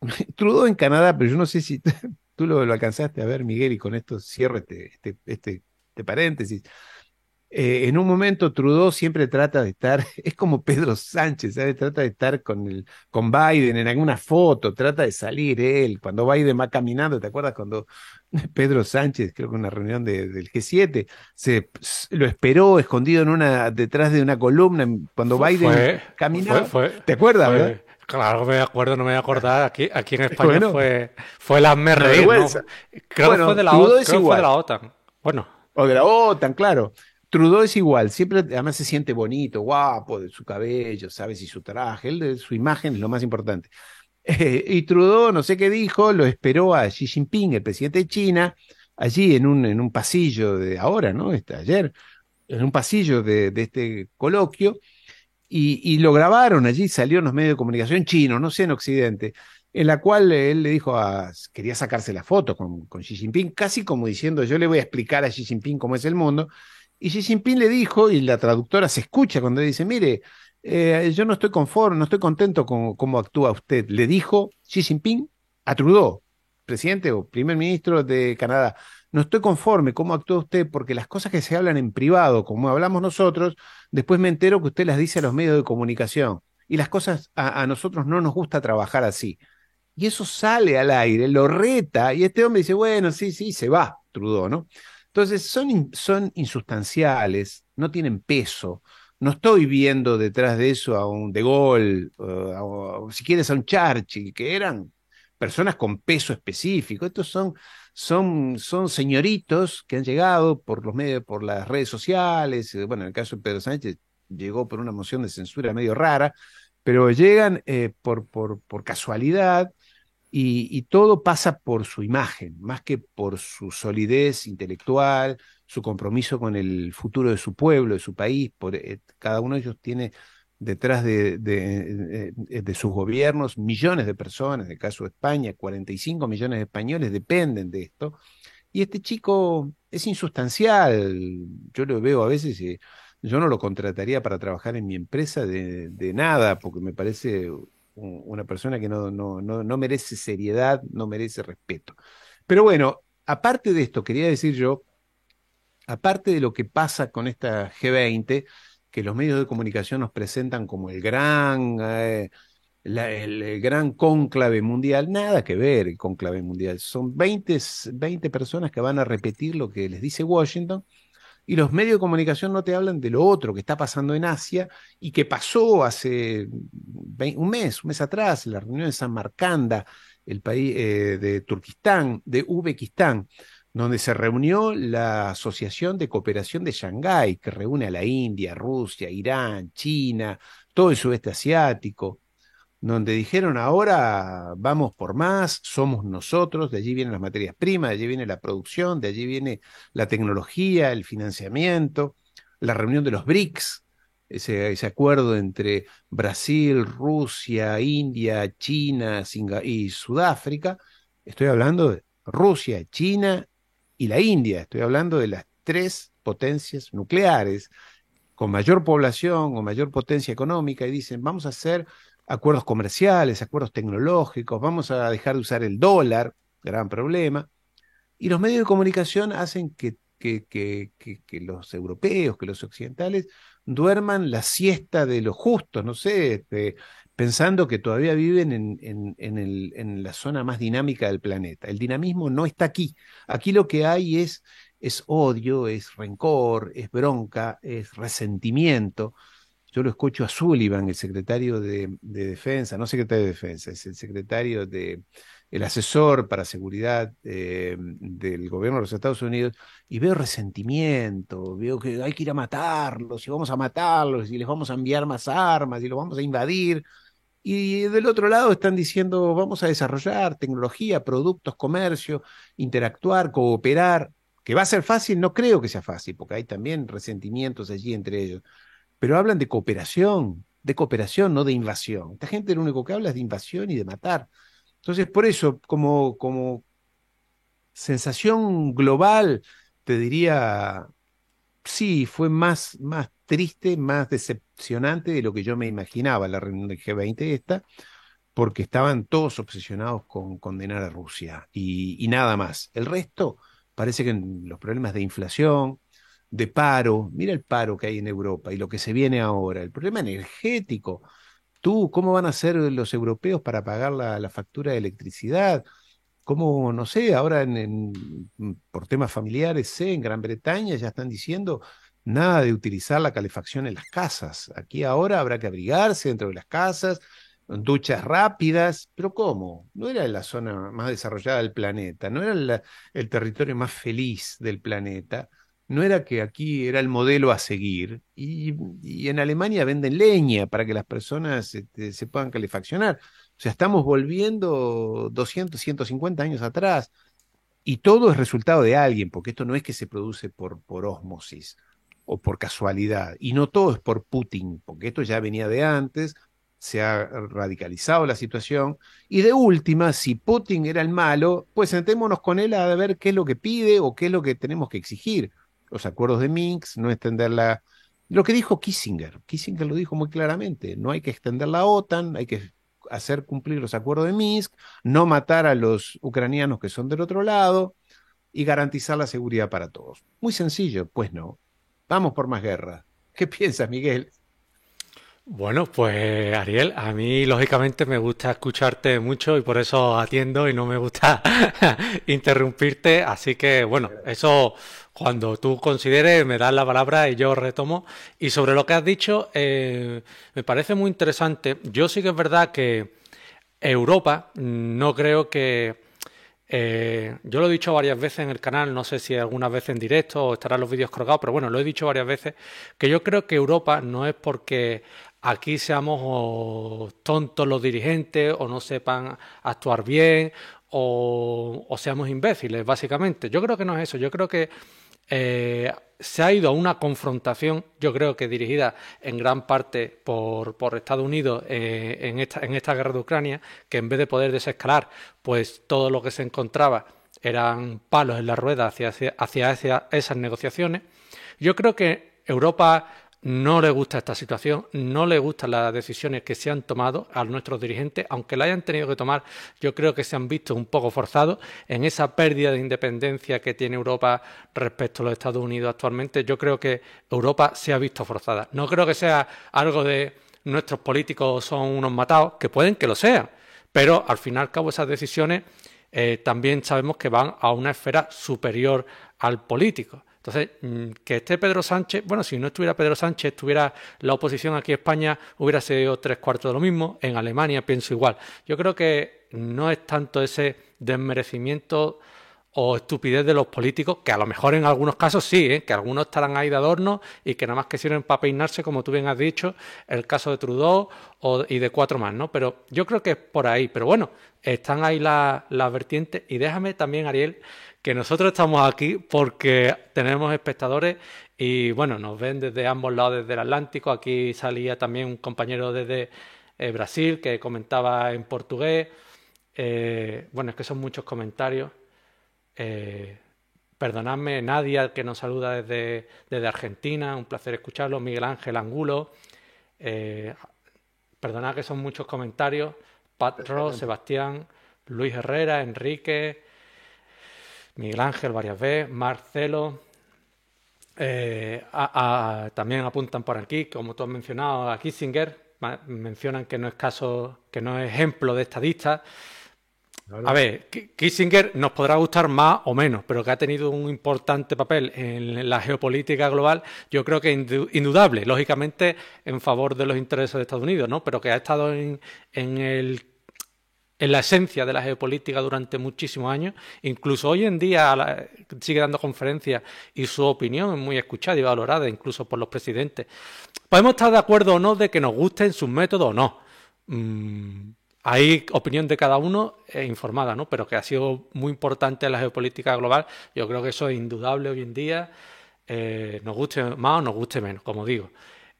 Trudeau en Canadá, pero yo no sé si tú lo, alcanzaste a ver, Miguel, y con esto cierro este, este, este, este paréntesis. Eh, en un momento Trudeau siempre trata de estar, es como Pedro Sánchez, trata de estar con, el, con Biden en alguna foto, trata de salir él, cuando Biden va caminando, ¿te acuerdas cuando Pedro Sánchez, creo que en una reunión del G7, se lo esperó escondido en una, detrás de una columna cuando Biden caminaba? ¿Te acuerdas, verdad?
Claro me acuerdo, no me voy a acordar. Aquí, aquí en España fue, fue la me Creo, que fue de la, creo fue de la OTAN. Bueno.
O de la OTAN, claro. Trudeau es igual, siempre además se siente bonito, guapo, de su cabello, ¿sabes? Y su traje, él de su imagen es lo más importante. Eh, y Trudeau, no sé qué dijo, lo esperó a Xi Jinping, el presidente de China, allí en un, en un pasillo de ahora, ¿no? Este, ayer, en un pasillo de, este coloquio, y, lo grabaron allí, salió en los medios de comunicación chinos, no sé, en Occidente, en la cual él le dijo a, quería sacarse la foto con, Xi Jinping, casi como diciendo, yo le voy a explicar a Xi Jinping cómo es el mundo, y Xi Jinping le dijo, y la traductora se escucha cuando dice, mire, eh, yo no estoy conforme, no estoy contento con cómo actúa usted. Le dijo Xi Jinping a Trudeau, presidente o primer ministro de Canadá. No estoy conforme cómo actúa usted porque las cosas que se hablan en privado, como hablamos nosotros, después me entero que usted las dice a los medios de comunicación. Y las cosas a nosotros no nos gusta trabajar así. Y eso sale al aire, lo reta, y este hombre dice, bueno, sí, sí, se va, Trudeau, ¿no? Entonces, son, son insustanciales, no tienen peso. No estoy viendo detrás de eso a un De Gaulle, o, si quieres a un Churchill, que eran personas con peso específico. Estos son, son, son señoritos que han llegado por los medios, por las redes sociales. Eh, bueno, en el caso de Pedro Sánchez llegó por una moción de censura medio rara, pero llegan eh, por, por, por, casualidad y, todo pasa por su imagen, más que por su solidez intelectual, su compromiso con el futuro de su pueblo, de su país. Eh, cada uno de ellos tiene detrás de, de, sus gobiernos millones de personas, en el caso de España, 45 millones de españoles dependen de esto. Y este chico es insustancial, yo lo veo a veces, y yo no lo contrataría para trabajar en mi empresa de, nada, porque me parece una persona que no, no, no, merece seriedad, no merece respeto. Pero bueno, aparte de esto, quería decir yo, aparte de lo que pasa con esta G20, que los medios de comunicación nos presentan como el gran, eh, el, gran cónclave mundial, nada que ver el cónclave mundial. Son 20, 20 personas que van a repetir lo que les dice Washington y los medios de comunicación no te hablan de lo otro que está pasando en Asia y que pasó hace un mes, un mes atrás, la reunión de San Marcanda, el país eh, de Turquistán, de Uzbekistán, donde se reunió la Asociación de Cooperación de Shanghái, que reúne a la India, Rusia, Irán, China, todo el sudeste asiático, donde dijeron ahora vamos por más, somos nosotros, de allí vienen las materias primas, de allí viene la producción, de allí viene la tecnología, el financiamiento, la reunión de los BRICS, ese, acuerdo entre Brasil, Rusia, India, China y Sudáfrica. Estoy hablando de Rusia, China y la India, estoy hablando de las tres potencias nucleares con mayor población, con mayor potencia económica, y dicen, vamos a hacer acuerdos comerciales, acuerdos tecnológicos, vamos a dejar de usar el dólar, gran problema. Y los medios de comunicación hacen que, que, que, que los europeos, que los occidentales duerman la siesta de los justos, no sé, este, pensando que todavía viven en, en, en, el, en, la zona más dinámica del planeta. El dinamismo no está aquí. Aquí lo que hay es, es odio, es rencor, es bronca, es resentimiento. Yo lo escucho a Sullivan, el secretario de, Defensa, no secretario de Defensa, es el secretario de, el asesor para seguridad eh, del gobierno de los Estados Unidos, y veo resentimiento, veo que hay que ir a matarlos, y vamos a matarlos, y les vamos a enviar más armas, y los vamos a invadir. Y del otro lado están diciendo, vamos a desarrollar tecnología, productos, comercio, interactuar, cooperar, que va a ser fácil, no creo que sea fácil, porque hay también resentimientos allí entre ellos pero hablan de cooperación, de cooperación, no de invasión. Esta gente lo único que habla es de invasión y de matar. Entonces, por eso, como, como sensación global, te diría, sí, fue más, más triste, más decepcionante de lo que yo me imaginaba la reunión del G20 esta, porque estaban todos obsesionados con condenar a Rusia y, y nada más. El resto, parece que los problemas de inflación, de paro, mira el paro que hay en Europa y lo que se viene ahora, el problema energético. Tú, ¿cómo van a hacer los europeos para pagar la, factura de electricidad? ¿Cómo, no sé, ahora en, por temas familiares, sé, en Gran Bretaña ya están diciendo nada de utilizar la calefacción en las casas. Aquí ahora habrá que abrigarse dentro de las casas, duchas rápidas, pero ¿cómo? No era la zona más desarrollada del planeta, no era el territorio más feliz del planeta no era que aquí era el modelo a seguir y, en Alemania venden leña para que las personas este, se puedan calefaccionar. O sea, estamos volviendo 200, 150 años atrás y todo es resultado de alguien, porque esto no es que se produce por, por osmosis o por casualidad y no todo es por Putin, porque esto ya venía de antes, se ha radicalizado la situación y de última, si Putin era el malo, pues sentémonos con él a ver qué es lo que pide o qué es lo que tenemos que exigir los acuerdos de Minsk, no extender la... Lo que dijo Kissinger, Kissinger lo dijo muy claramente, no hay que extender la OTAN, hay que hacer cumplir los acuerdos de Minsk, no matar a los ucranianos que son del otro lado y garantizar la seguridad para todos. Muy sencillo, pues no. Vamos por más guerra. ¿Qué piensas, Miguel?
Bueno, pues Ariel, a mí lógicamente me gusta escucharte mucho y por eso atiendo y no me gusta interrumpirte, así que bueno, eso Cuando tú consideres, me das la palabra y yo retomo. Y sobre lo que has dicho, eh, me parece muy interesante. Yo sí que es verdad que Europa, no creo que... Eh, yo lo he dicho varias veces en el canal, no sé si algunas veces en directo o estarán los vídeos colgados, pero bueno, lo he dicho varias veces, que yo creo que Europa no es porque aquí seamos tontos los dirigentes o no sepan actuar bien o, o seamos imbéciles, básicamente. Yo creo que no es eso, yo creo que eh, se ha ido a una confrontación, yo creo que dirigida en gran parte por, por Estados Unidos eh, en, esta, en esta guerra de Ucrania, que en vez de poder desescalar, pues todo lo que se encontraba eran palos en la rueda hacia, hacia, hacia esas negociaciones. Yo creo que Europa no le gusta esta situación, no le gustan las decisiones que se han tomado a nuestros dirigentes, aunque la hayan tenido que tomar, yo creo que se han visto un poco forzados en esa pérdida de independencia que tiene Europa respecto a los Estados Unidos actualmente. Yo creo que Europa se ha visto forzada. No creo que sea algo de nuestros políticos son unos matados, que pueden que lo sean, pero al fin y al cabo esas decisiones eh, también sabemos que van a una esfera superior al político. Entonces, mm, que esté Pedro Sánchez, bueno, si no estuviera Pedro Sánchez, estuviera la oposición aquí en España, hubiera sido tres cuartos de lo mismo. En Alemania pienso igual. Yo creo que no es tanto ese desmerecimiento o estupidez de los políticos, que a lo mejor en algunos casos sí, ¿eh? que algunos estarán ahí de adorno y que nada más que sirven para peinarse, como tú bien has dicho, el caso de Trudeau y de cuatro más, ¿no? Pero yo creo que es por ahí. Pero bueno, están ahí las vertientes. Y déjame también, Ariel, que nosotros estamos aquí porque tenemos espectadores y bueno, nos ven desde ambos lados desde el Atlántico. Aquí salía también un compañero desde eh, Brasil que comentaba en portugués. Eh, bueno, es que son muchos comentarios. Eh, perdonadme, Nadia, que nos saluda desde, desde, Argentina, un placer escucharlo. Miguel Ángel Angulo. perdonad que son muchos comentarios. Pat Ross, Sebastián, Luis Herrera, Enrique. Miguel Ángel varias veces, Marcelo. Eh, también apuntan por aquí, como tú has mencionado, a Kissinger, mencionan que no es caso, que no es ejemplo de estadista. A ver, Kissinger nos podrá gustar más o menos, pero que ha tenido un importante papel en la geopolítica global, yo creo que indudable, lógicamente en favor de los intereses de Estados Unidos, ¿no? Pero que ha estado en, la esencia de la geopolítica durante muchísimos años. Incluso hoy en día sigue dando conferencias y su opinión es muy escuchada y valorada, incluso por los presidentes. Podemos estar de acuerdo o no de que nos gusten sus métodos o no. Mm, hay opinión de cada uno e informada, ¿no? Pero que ha sido muy importante en la geopolítica global. Yo creo que eso es indudable hoy en día. Eh, nos guste más o nos guste menos, como digo.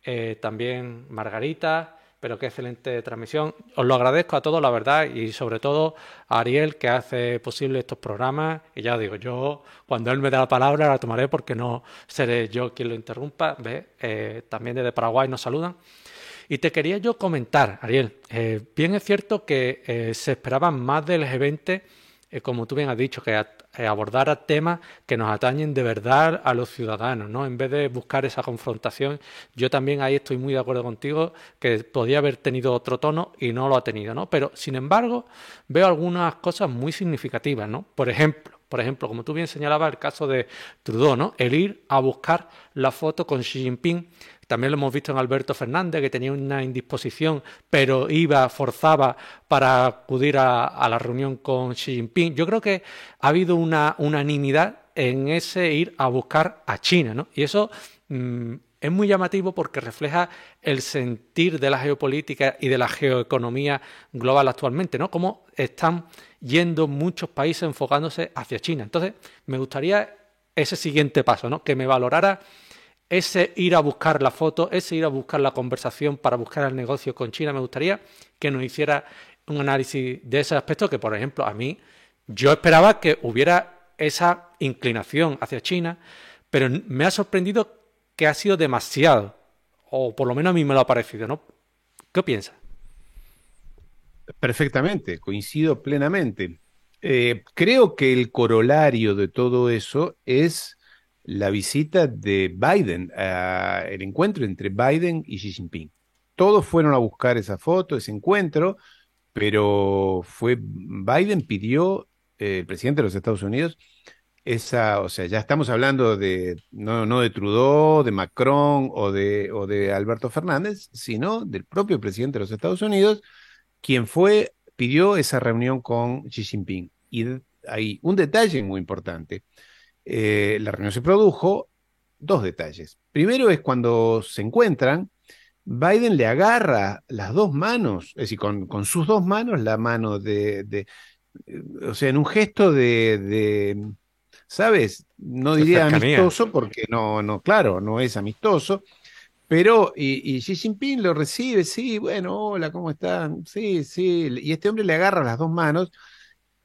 Eh, también Margarita, pero qué excelente transmisión. Os lo agradezco a todos, la verdad, y sobre todo a Ariel, que hace posible estos programas. Y ya digo, yo cuando él me dé la palabra la tomaré porque no seré yo quien lo interrumpa. ¿Ve? Eh, también desde Paraguay nos saludan. Y te quería yo comentar, Ariel, eh, bien es cierto que eh, se esperaban más del G20 eh, como tú bien has dicho, que abordara temas que nos atañen de verdad a los ciudadanos, ¿no? En vez de buscar esa confrontación, yo también ahí estoy muy de acuerdo contigo, que podía haber tenido otro tono y no lo ha tenido, ¿no? Pero, sin embargo, veo algunas cosas muy significativas, ¿no? Por ejemplo, por ejemplo, como tú bien señalabas, el caso de Trudeau, ¿no? El ir a buscar la foto con Xi Jinping también lo hemos visto en Alberto Fernández, que tenía una indisposición, pero iba, forzaba para acudir a, la reunión con Xi Jinping. Yo creo que ha habido una unanimidad en ese ir a buscar a China, ¿no? Y eso mm, es muy llamativo porque refleja el sentir de la geopolítica y de la geoeconomía global actualmente, ¿no? Cómo están yendo muchos países enfocándose hacia China. Entonces, me gustaría ese siguiente paso, ¿no? Que me valorara ese ir a buscar la foto, ese ir a buscar la conversación para buscar el negocio con China, me gustaría que nos hiciera un análisis de ese aspecto que, por ejemplo, a mí yo esperaba que hubiera esa inclinación hacia China, pero me ha sorprendido que ha sido demasiado, o por lo menos a mí me lo ha parecido, ¿no? ¿Qué piensas?
Perfectamente, coincido plenamente. Eh, creo que el corolario de todo eso es la visita de Biden, el encuentro entre Biden y Xi Jinping. Todos fueron a buscar esa foto, ese encuentro, pero fue Biden pidió, eh, el presidente de los Estados Unidos, esa, o sea, ya estamos hablando de, no, no de Trudeau, de Macron o de, o de Alberto Fernández, sino del propio presidente de los Estados Unidos, quien fue, pidió esa reunión con Xi Jinping. Y hay un detalle muy importante. Eh, la reunión se produjo, dos detalles. Primero es cuando se encuentran, Biden le agarra las dos manos, es decir, con, con sus dos manos, la mano de, de, o sea, en un gesto de, de ¿sabes? No diría amistoso porque no, no, claro, no es amistoso, pero y, y, Xi Jinping lo recibe, sí, bueno, hola, ¿cómo están? Sí, sí, y este hombre le agarra las dos manos,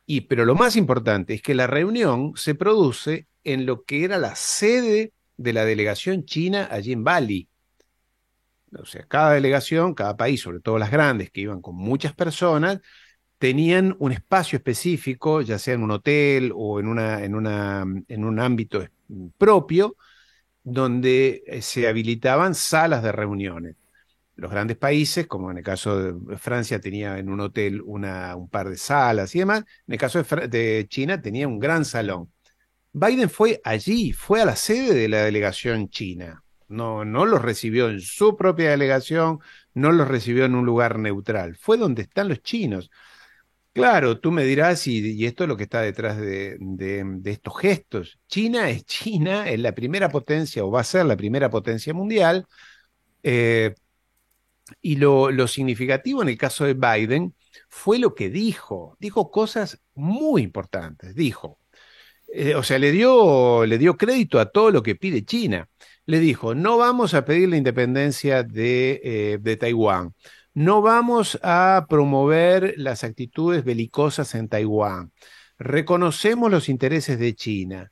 y pero lo más importante es que la reunión se produce en lo que era la sede de la delegación china allí en Bali. O sea, cada delegación, cada país, sobre todo las grandes, que iban con muchas personas, tenían un espacio específico, ya sea en un hotel o en, una, en, una, en un ámbito propio, donde eh, se habilitaban salas de reuniones. Los grandes países, como en el caso de Francia tenía en un hotel una, un par de salas y demás, en el caso de, de China tenía un gran salón. Biden fue allí, fue a la sede de la delegación china. No, no los recibió en su propia delegación, no los recibió en un lugar neutral. Fue donde están los chinos. Claro, tú me dirás, y, esto es lo que está detrás de, estos gestos. China es China, es la primera potencia o va a ser la primera potencia mundial. Eh, y lo, lo, significativo en el caso de Biden fue lo que dijo. Dijo cosas muy importantes. Dijo, eh, o sea, le dio, le dio crédito a todo lo que pide China. Le dijo, no vamos a pedir la independencia de, eh, de Taiwán, no vamos a promover las actitudes belicosas en Taiwán, reconocemos los intereses de China.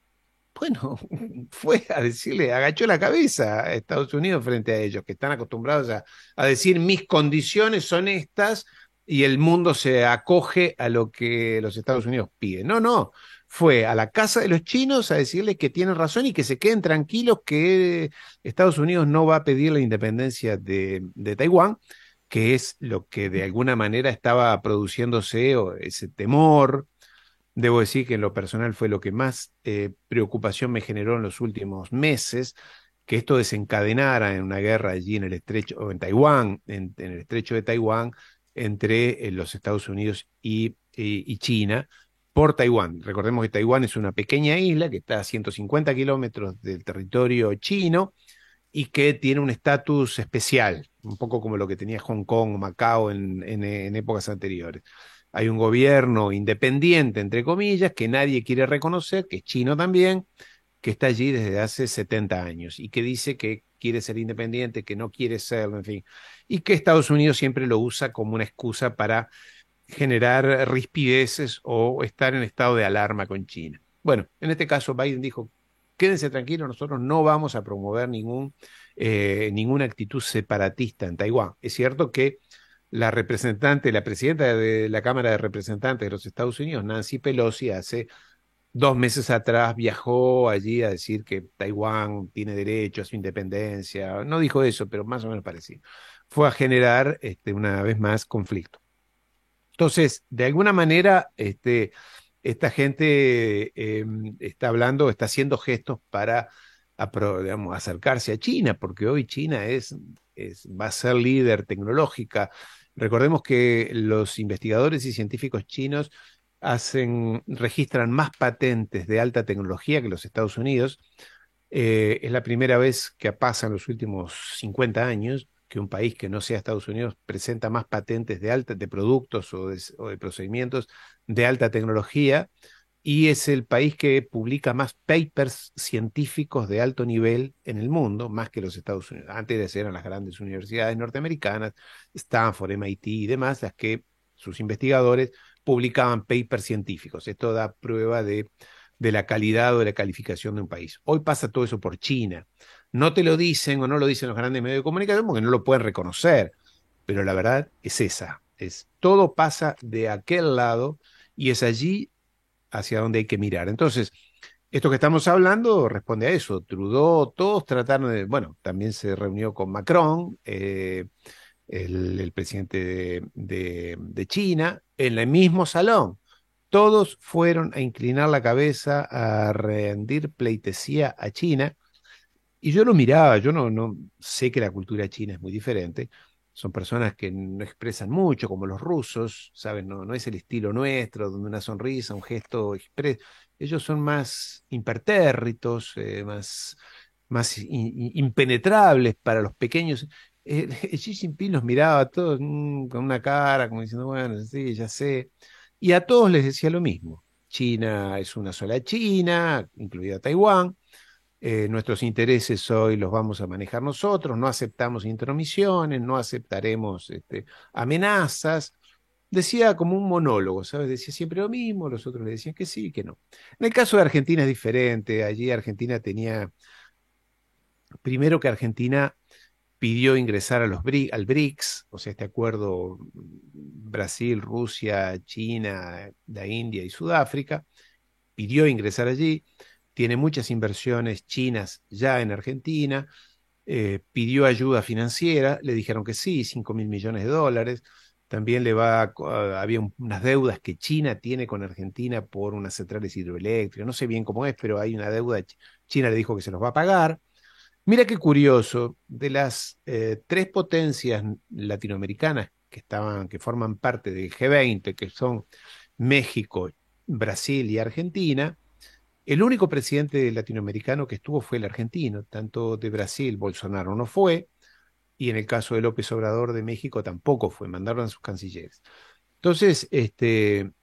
Bueno, fue a decirle, agachó la cabeza a Estados Unidos frente a ellos, que están acostumbrados a, a decir mis condiciones son estas y el mundo se acoge a lo que los Estados Unidos piden. No, no, fue a la casa de los chinos a decirles que tienen razón y que se queden tranquilos que Estados Unidos no va a pedir la independencia de, Taiwán, que es lo que de alguna manera estaba produciéndose, o ese temor. Debo decir que en lo personal fue lo que más eh, preocupación me generó en los últimos meses, que esto desencadenara en una guerra allí en el estrecho, o en Taiwán, en, el estrecho de Taiwán, entre eh, los Estados Unidos y, y China, por Taiwán. Recordemos que Taiwán es una pequeña isla que está a 150 kilómetros del territorio chino y que tiene un estatus especial, un poco como lo que tenía Hong Kong o Macao en, en, épocas anteriores. Hay un gobierno independiente, entre comillas, que nadie quiere reconocer, que es chino también, que está allí desde hace 70 años y que dice que quiere ser independiente, que no quiere serlo, en fin, y que Estados Unidos siempre lo usa como una excusa para generar rispideces o estar en estado de alarma con China. Bueno, en este caso Biden dijo, quédense tranquilos, nosotros no vamos a promover ningún, eh, ninguna actitud separatista en Taiwán. Es cierto que la representante, la presidenta de la Cámara de Representantes de los Estados Unidos, Nancy Pelosi, hace dos meses atrás viajó allí a decir que Taiwán tiene derecho a su independencia. No dijo eso, pero más o menos parecido. Fue a generar este, una vez más conflicto. Entonces, de alguna manera, este, esta gente em, está hablando, está haciendo gestos para acercarse a China, porque hoy China es, va a ser líder tecnológica. Recordemos que los investigadores y científicos chinos hacen, registran más patentes de alta tecnología que los Estados Unidos. Eh, es la primera vez que pasa en los últimos 50 años que un país que no sea Estados Unidos presenta más patentes de alta, de productos o de, procedimientos de alta tecnología y es el país que publica más papers científicos de alto nivel en el mundo, más que los Estados Unidos. Antes eran las grandes universidades norteamericanas, Stanford, MIT y demás, las que sus investigadores publicaban papers científicos. Esto da prueba de, de la calidad o de la calificación de un país. Hoy pasa todo eso por China no te lo dicen o no lo dicen los grandes medios de comunicación porque no lo pueden reconocer, pero la verdad es esa, es todo pasa de aquel lado y es allí hacia donde hay que mirar. Entonces, esto que estamos hablando responde a eso. Trudeau, todos trataron de, bueno, también se reunió con Macron, eh, el, presidente de, de, China, en el mismo salón. Todos fueron a inclinar la cabeza, a rendir pleitesía a China. Y yo lo miraba, yo no, no sé que la cultura china es muy diferente. Son personas que no expresan mucho, como los rusos, ¿saben? No, no es el estilo nuestro, donde una sonrisa, un gesto expresa. Ellos son más impertérritos, eh, más, más impenetrables para los pequeños. Eh, Xi Jinping los miraba a todos mm, con una cara, como diciendo, bueno, sí, ya sé. Y a todos les decía lo mismo. China es una sola China, incluida Taiwán. Eh, nuestros intereses hoy los vamos a manejar nosotros, no aceptamos intromisiones, no aceptaremos este, amenazas. Decía como un monólogo, ¿sabes? Decía siempre lo mismo, los otros le decían que sí que no. En el caso de Argentina es diferente. Allí Argentina tenía, primero que Argentina pidió ingresar a los, al BRICS, o sea, este acuerdo Brasil, Rusia, China, la India y Sudáfrica, pidió ingresar allí, tiene muchas inversiones chinas ya en Argentina, eh, pidió ayuda financiera, le dijeron que sí, 5 mil millones de dólares, también le va, había unas deudas que China tiene con Argentina por unas centrales hidroeléctricas, no sé bien cómo es, pero hay una deuda, China le dijo que se los va a pagar, Mira qué curioso, de las eh, tres potencias latinoamericanas que estaban, que forman parte del G20, que son México, Brasil y Argentina, el único presidente latinoamericano que estuvo fue el argentino, tanto de Brasil, Bolsonaro no fue, y en el caso de López Obrador de México tampoco fue, mandaron a sus cancilleres. Entonces, este,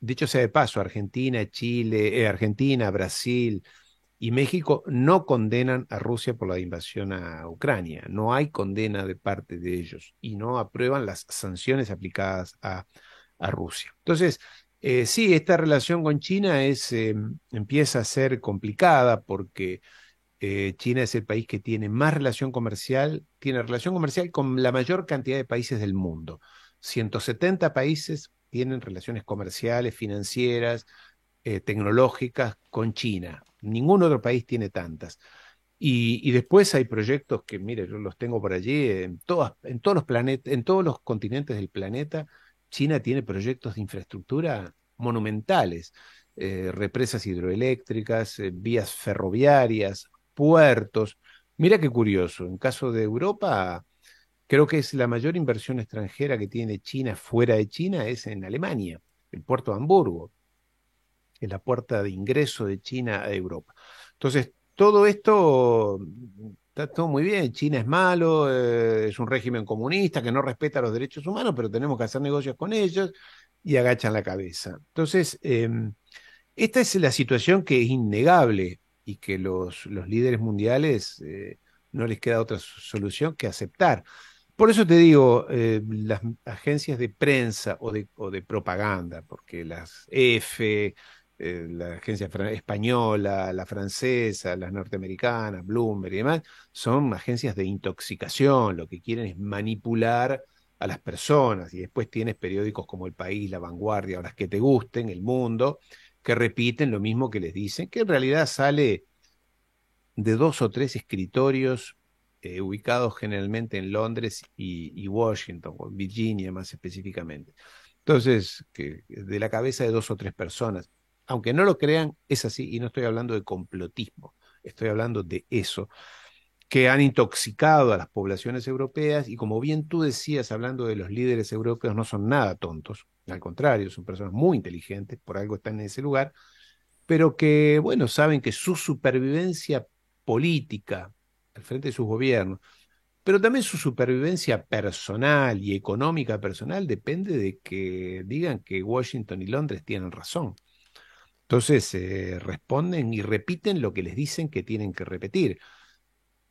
dicho sea de paso, Argentina, Chile, eh, Argentina, Brasil, y México no condenan a Rusia por la invasión a Ucrania. No hay condena de parte de ellos y no aprueban las sanciones aplicadas a, Rusia. Entonces, eh, sí, esta relación con China es, eh, empieza a ser complicada porque eh, China es el país que tiene más relación comercial, tiene relación comercial con la mayor cantidad de países del mundo. 170 países tienen relaciones comerciales, financieras, tecnológicas con China Ningún otro país tiene tantas. Y, después hay proyectos que, mire, yo los tengo por allí, en, todas, en, todos los planetas, en todos los continentes del planeta, China tiene proyectos de infraestructura monumentales, eh, represas hidroeléctricas, eh, vías ferroviarias, puertos. Mira qué curioso, en caso de Europa, creo que es la mayor inversión extranjera que tiene China fuera de China, es en Alemania, el puerto de Hamburgo es la puerta de ingreso de China a Europa. Entonces, todo esto está todo muy bien. China es malo, eh, es un régimen comunista que no respeta los derechos humanos, pero tenemos que hacer negocios con ellos y agachan la cabeza. Entonces, em, esta es la situación que es innegable y que los, los líderes mundiales eh, no les queda otra solución que aceptar. Por eso te digo, eh, las agencias de prensa o de, o de propaganda, porque las EFE, eh, la agencia española, la francesa, las norteamericanas, Bloomberg y demás, son agencias de intoxicación, lo que quieren es manipular a las personas. Y después tienes periódicos como El País, La Vanguardia, o las que te gusten, El Mundo, que repiten lo mismo que les dicen, que en realidad sale de dos o tres escritorios eh, ubicados generalmente en Londres y, Washington, o Virginia más específicamente. Entonces, que de la cabeza de dos o tres personas aunque no lo crean, es así, y no estoy hablando de complotismo, estoy hablando de eso, que han intoxicado a las poblaciones europeas, y como bien tú decías, hablando de los líderes europeos, no son nada tontos, al contrario, son personas muy inteligentes, por algo están en ese lugar, pero que, bueno, saben que su supervivencia política al frente de sus gobiernos, pero también su supervivencia personal y económica personal depende de que digan que Washington y Londres tienen razón. Entonces eh, responden y repiten lo que les dicen que tienen que repetir.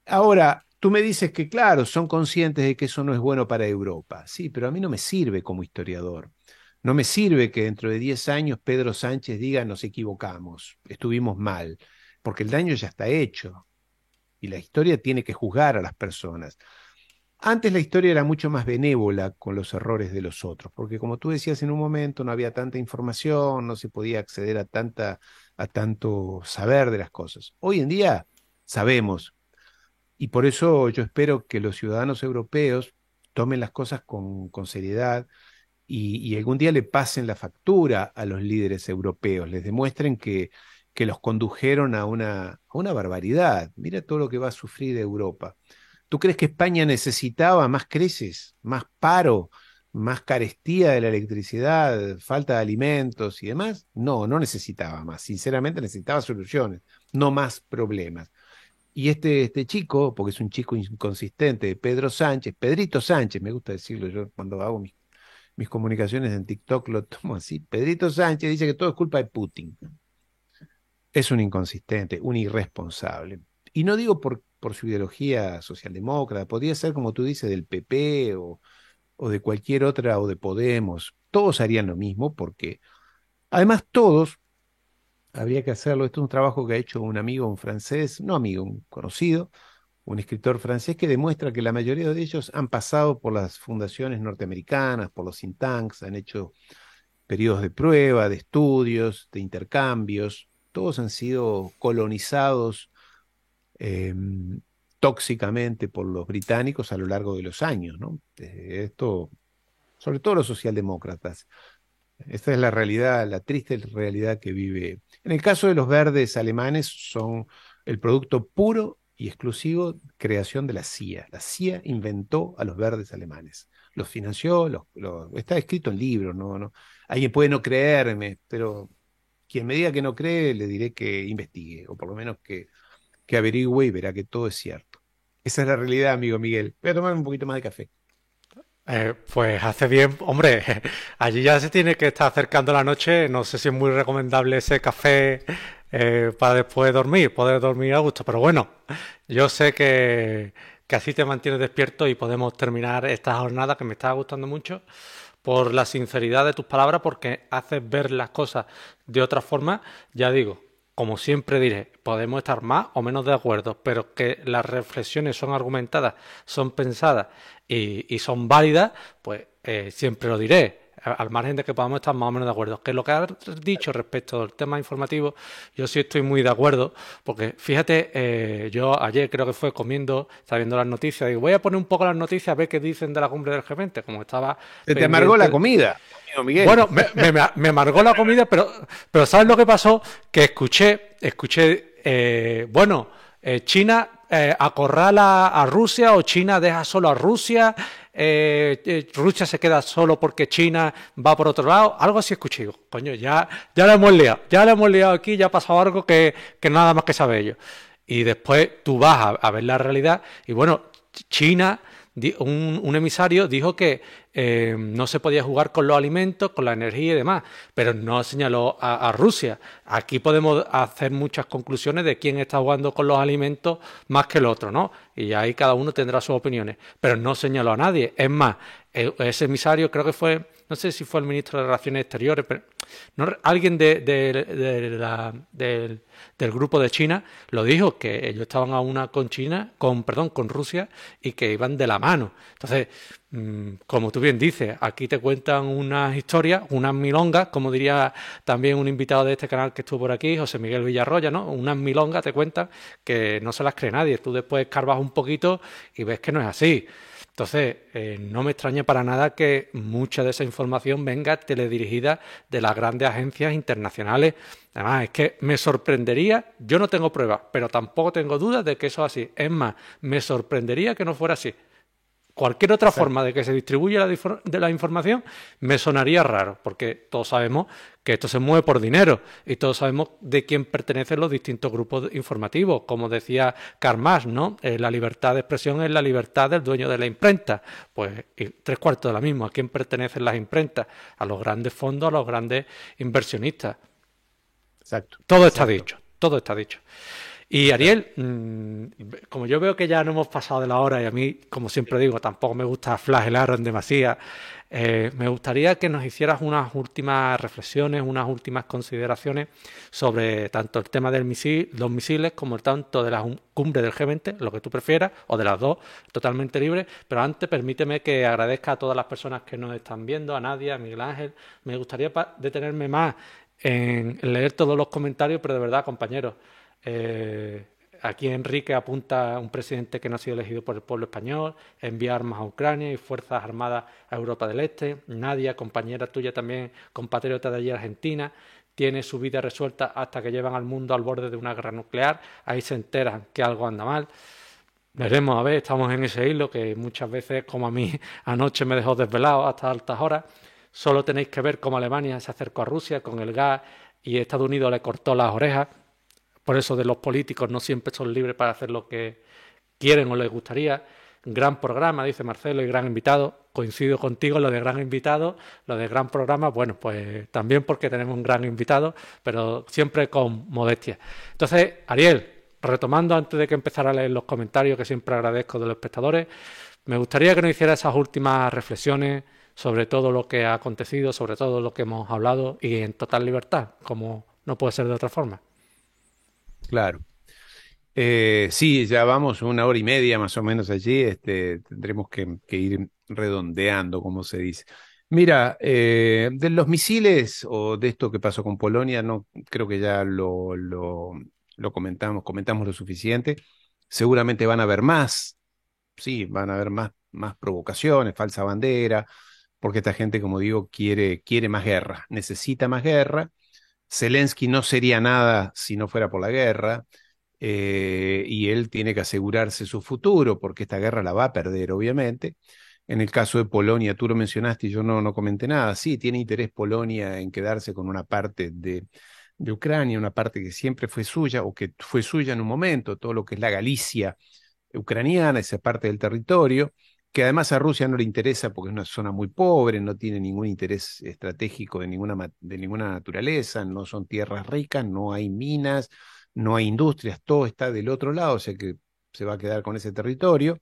Ahora, tú me dices que, claro, son conscientes de que eso no es bueno para Europa. Sí, pero a mí no me sirve como historiador. No me sirve que dentro de 10 años Pedro Sánchez diga nos equivocamos, estuvimos mal, porque el daño ya está hecho. Y la historia tiene que juzgar a las personas. Antes la historia era mucho más benévola con los errores de los otros, porque como tú decías en un momento, no había tanta información, no se podía acceder a, tanta, a tanto saber de las cosas. Hoy en día sabemos, y por eso yo espero que los ciudadanos europeos tomen las cosas con, con seriedad y, algún día le pasen la factura a los líderes europeos, les demuestren que, que los condujeron a una, a una barbaridad. Mira todo lo que va a sufrir Europa. ¿Tú crees que España necesitaba más crisis, más paro, más carestía de la electricidad, falta de alimentos y demás? No, no necesitaba más. Sinceramente necesitaba soluciones, no más problemas. Y este, este chico, porque es un chico inconsistente, Pedro Sánchez, Pedrito Sánchez, me gusta decirlo yo cuando hago mis, mis comunicaciones en TikTok, lo tomo así. Pedrito Sánchez dice que todo es culpa de Putin. Es un inconsistente, un irresponsable. Y no digo por, por su ideología socialdemócrata, podría ser como tú dices, del PP o, o de cualquier otra o de Podemos. Todos harían lo mismo porque además todos habría que hacerlo. Esto es un trabajo que ha hecho un amigo, un francés, no amigo, un conocido, un escritor francés que demuestra que la mayoría de ellos han pasado por las fundaciones norteamericanas, por los think tanks, han hecho periodos de prueba, de estudios, de intercambios. Todos han sido colonizados em, tóxicamente por los británicos a lo largo de los años, ¿no? Esto, sobre todo los socialdemócratas. Esta es la realidad, la triste realidad que vive. En el caso de los verdes alemanes, son el producto puro y exclusivo creación de la CIA. La CIA inventó a los verdes alemanes. Los financió, los, está escrito en libros. ¿no? Alguien puede no creerme, pero quien me diga que no cree, le diré que investigue, o por lo menos que, que averigüe y verá que todo es cierto. Esa es la realidad, amigo Miguel. Voy a tomar un poquito más de café.
Eh, pues hace bien, hombre, allí ya se tiene que estar acercando la noche, no sé si es muy recomendable ese café eh, para después dormir, poder dormir a gusto, pero bueno, yo sé que, que así te mantienes despierto y podemos terminar esta jornada que me está gustando mucho por la sinceridad de tus palabras, porque haces ver las cosas de otra forma, ya digo, como siempre diré, podemos estar más o menos de acuerdo, pero que las reflexiones son argumentadas, son pensadas y, son válidas, pues eh, siempre lo diré. Al margen de que podamos estar más o menos de acuerdo. Que lo que has dicho respecto al tema informativo, yo sí estoy muy de acuerdo, porque fíjate, eh, yo ayer creo que fue comiendo, estaba viendo las noticias, y voy a poner un poco las noticias a ver qué dicen de la cumbre del G20, como estaba.
Se te amargó la comida.
Bueno, me, amargó la comida, pero, pero ¿sabes lo que pasó? Que escuché, escuché, eh, bueno, eh, China eh, acorrala a Rusia o China deja solo a Rusia, Rusia se queda solo porque China va por otro lado, algo así escuché. Coño, ya, ya lo hemos liado, ya lo hemos liado aquí, ya ha pasado algo que, nada más que sabe ellos. Y después tú vas a ver la realidad y bueno, China un, emisario dijo que eh, no se podía jugar con los alimentos, con la energía y demás, pero no señaló a, Rusia. Aquí podemos hacer muchas conclusiones de quién está jugando con los alimentos más que el otro, ¿no? Y ahí cada uno tendrá sus opiniones, pero no señaló a nadie. Es más, ese emisario creo que fue, no sé si fue el ministro de Relaciones Exteriores, pero alguien de, la, del, grupo de China lo dijo, que ellos estaban a una con China, con, perdón, con Rusia y que iban de la mano. Entonces, mm, como tú bien dices, aquí te cuentan unas historias, unas milongas, como diría también un invitado de este canal que estuvo por aquí, José Miguel Villarroya, ¿no? Unas milongas te cuentan que no se las cree nadie. Tú después escarbas un poquito y ves que no es así. Entonces, eh, no me extraña para nada que mucha de esa información venga teledirigida de las grandes agencias internacionales. Además, es que me sorprendería, yo no tengo pruebas, pero tampoco tengo dudas de que eso es así. Es más, me sorprendería que no fuera así. Cualquier otra forma de que se distribuya la, de la información me sonaría raro, porque todos sabemos que esto se mueve por dinero y todos sabemos de quién pertenecen los distintos grupos informativos. Como decía Karl ¿no? Eh, la libertad de expresión es la libertad del dueño de la imprenta. Pues tres cuartos de la misma. ¿A quién pertenecen las imprentas? A los grandes fondos, a los grandes inversionistas. Exacto. Todo está dicho, todo está dicho. Y Ariel, mm, como yo veo que ya no hemos pasado de la hora y a mí, como siempre digo, tampoco me gusta flagelar en demasía, eh, me gustaría que nos hicieras unas últimas reflexiones, unas últimas consideraciones sobre tanto el tema del misil, los misiles como el tanto de la cumbre del G20, lo que tú prefieras, o de las dos, totalmente libre. Pero antes permíteme que agradezca a todas las personas que nos están viendo, a Nadia, a Miguel Ángel. Me gustaría detenerme más en leer todos los comentarios, pero de verdad, compañeros, eh, aquí Enrique apunta a un presidente que no ha sido elegido por el pueblo español, envía armas a Ucrania y fuerzas armadas a Europa del Este. Nadia, compañera tuya también, compatriota de allí Argentina, tiene su vida resuelta hasta que llevan al mundo al borde de una guerra nuclear. Ahí se enteran que algo anda mal. Veremos, a ver, estamos en ese hilo que muchas veces, como a mí anoche me dejó desvelado hasta altas horas. Solo tenéis que ver cómo Alemania se acercó a Rusia con el gas y Estados Unidos le cortó las orejas. Por eso de los políticos no siempre son libres para hacer lo que quieren o les gustaría. Gran programa, dice Marcelo, y gran invitado. Coincido contigo lo de gran invitado, lo de gran programa, bueno, pues también porque tenemos un gran invitado, pero siempre con modestia. Entonces, Ariel, retomando antes de que empezara a leer los comentarios, que siempre agradezco de los espectadores, me gustaría que nos hiciera esas últimas reflexiones sobre todo lo que ha acontecido, sobre todo lo que hemos hablado y en total libertad, como no puede ser de otra forma.
Claro. Eh, sí, ya vamos una hora y media más o menos allí, este, tendremos que, ir redondeando, como se dice. Mira, eh, de los misiles o de esto que pasó con Polonia, no creo que ya lo, comentamos, comentamos lo suficiente. Seguramente van a haber más, sí, van a haber más, más provocaciones, falsa bandera, porque esta gente, como digo, quiere, quiere más guerra, necesita más guerra. Zelensky no sería nada si no fuera por la guerra, eh, y él tiene que asegurarse su futuro, porque esta guerra la va a perder, obviamente. En el caso de Polonia, tú lo mencionaste y yo no, no comenté nada. Sí, tiene interés Polonia en quedarse con una parte de, de Ucrania, una parte que siempre fue suya o que fue suya en un momento, todo lo que es la Galicia ucraniana, esa parte del territorio que además a Rusia no le interesa porque es una zona muy pobre, no tiene ningún interés estratégico de ninguna, de ninguna naturaleza, no son tierras ricas, no hay minas, no hay industrias, todo está del otro lado, o sea que se va a quedar con ese territorio.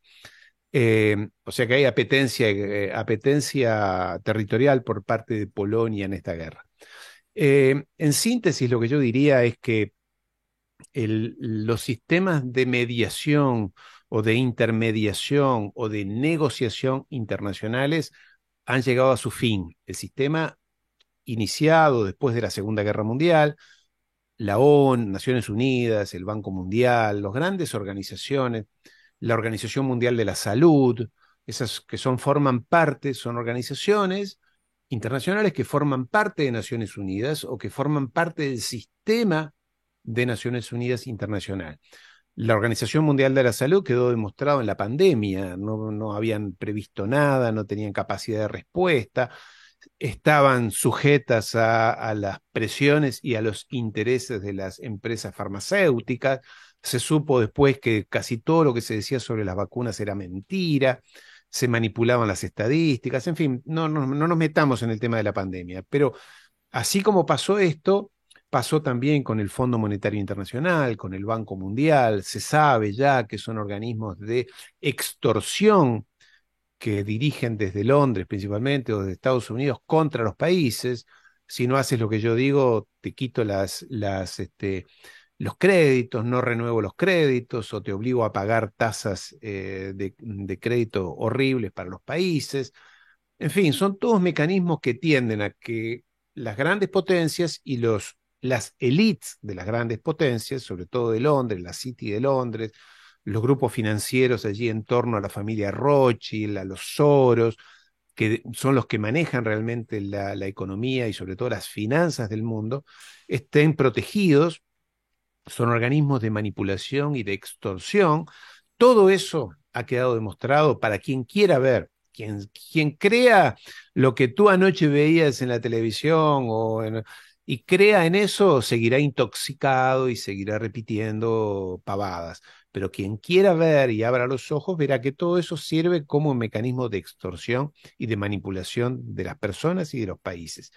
Eh, o sea que hay apetencia, eh, apetencia territorial por parte de Polonia en esta guerra. Eh, en síntesis, lo que yo diría es que los sistemas de mediación o de intermediación o de negociación internacionales han llegado a su fin. El sistema iniciado después de la Segunda Guerra Mundial, la ONU, Naciones Unidas, el Banco Mundial, las grandes organizaciones, la Organización Mundial de la Salud, esas que son, forman parte, son organizaciones internacionales que forman parte de Naciones Unidas o que forman parte del sistema de Naciones Unidas internacional. La Organización Mundial de la Salud quedó demostrado en la pandemia, no, no habían previsto nada, no tenían capacidad de respuesta, estaban sujetas a, las presiones y a los intereses de las empresas farmacéuticas. Se supo después que casi todo lo que se decía sobre las vacunas era mentira, se manipulaban las estadísticas, en fin, no, no, no nos metamos en el tema de la pandemia, pero así como pasó esto, Pasó también con el Fondo Monetario Internacional, con el Banco Mundial. Se sabe ya que son organismos de extorsión que dirigen desde Londres principalmente o desde Estados Unidos contra los países. Si no haces lo que yo digo, te quito las, este, los créditos, no renuevo los créditos o te obligo a pagar tasas eh, de, de crédito horribles para los países. En fin, son todos mecanismos que tienden a que las grandes potencias y los las élites de las grandes potencias, sobre todo de Londres, la City de Londres, los grupos financieros allí en torno a la familia Rothschild, a los Soros, que son los que manejan realmente la, economía y sobre todo las finanzas del mundo, estén protegidos, son organismos de manipulación y de extorsión. Todo eso ha quedado demostrado para quien quiera ver quien, quien, crea lo que tú anoche veías en la televisión o en, y crea en eso, seguirá intoxicado y seguirá repitiendo pavadas. Pero quien quiera ver y abra los ojos verá que todo eso sirve como mecanismo de extorsión y de manipulación de las personas y de los países.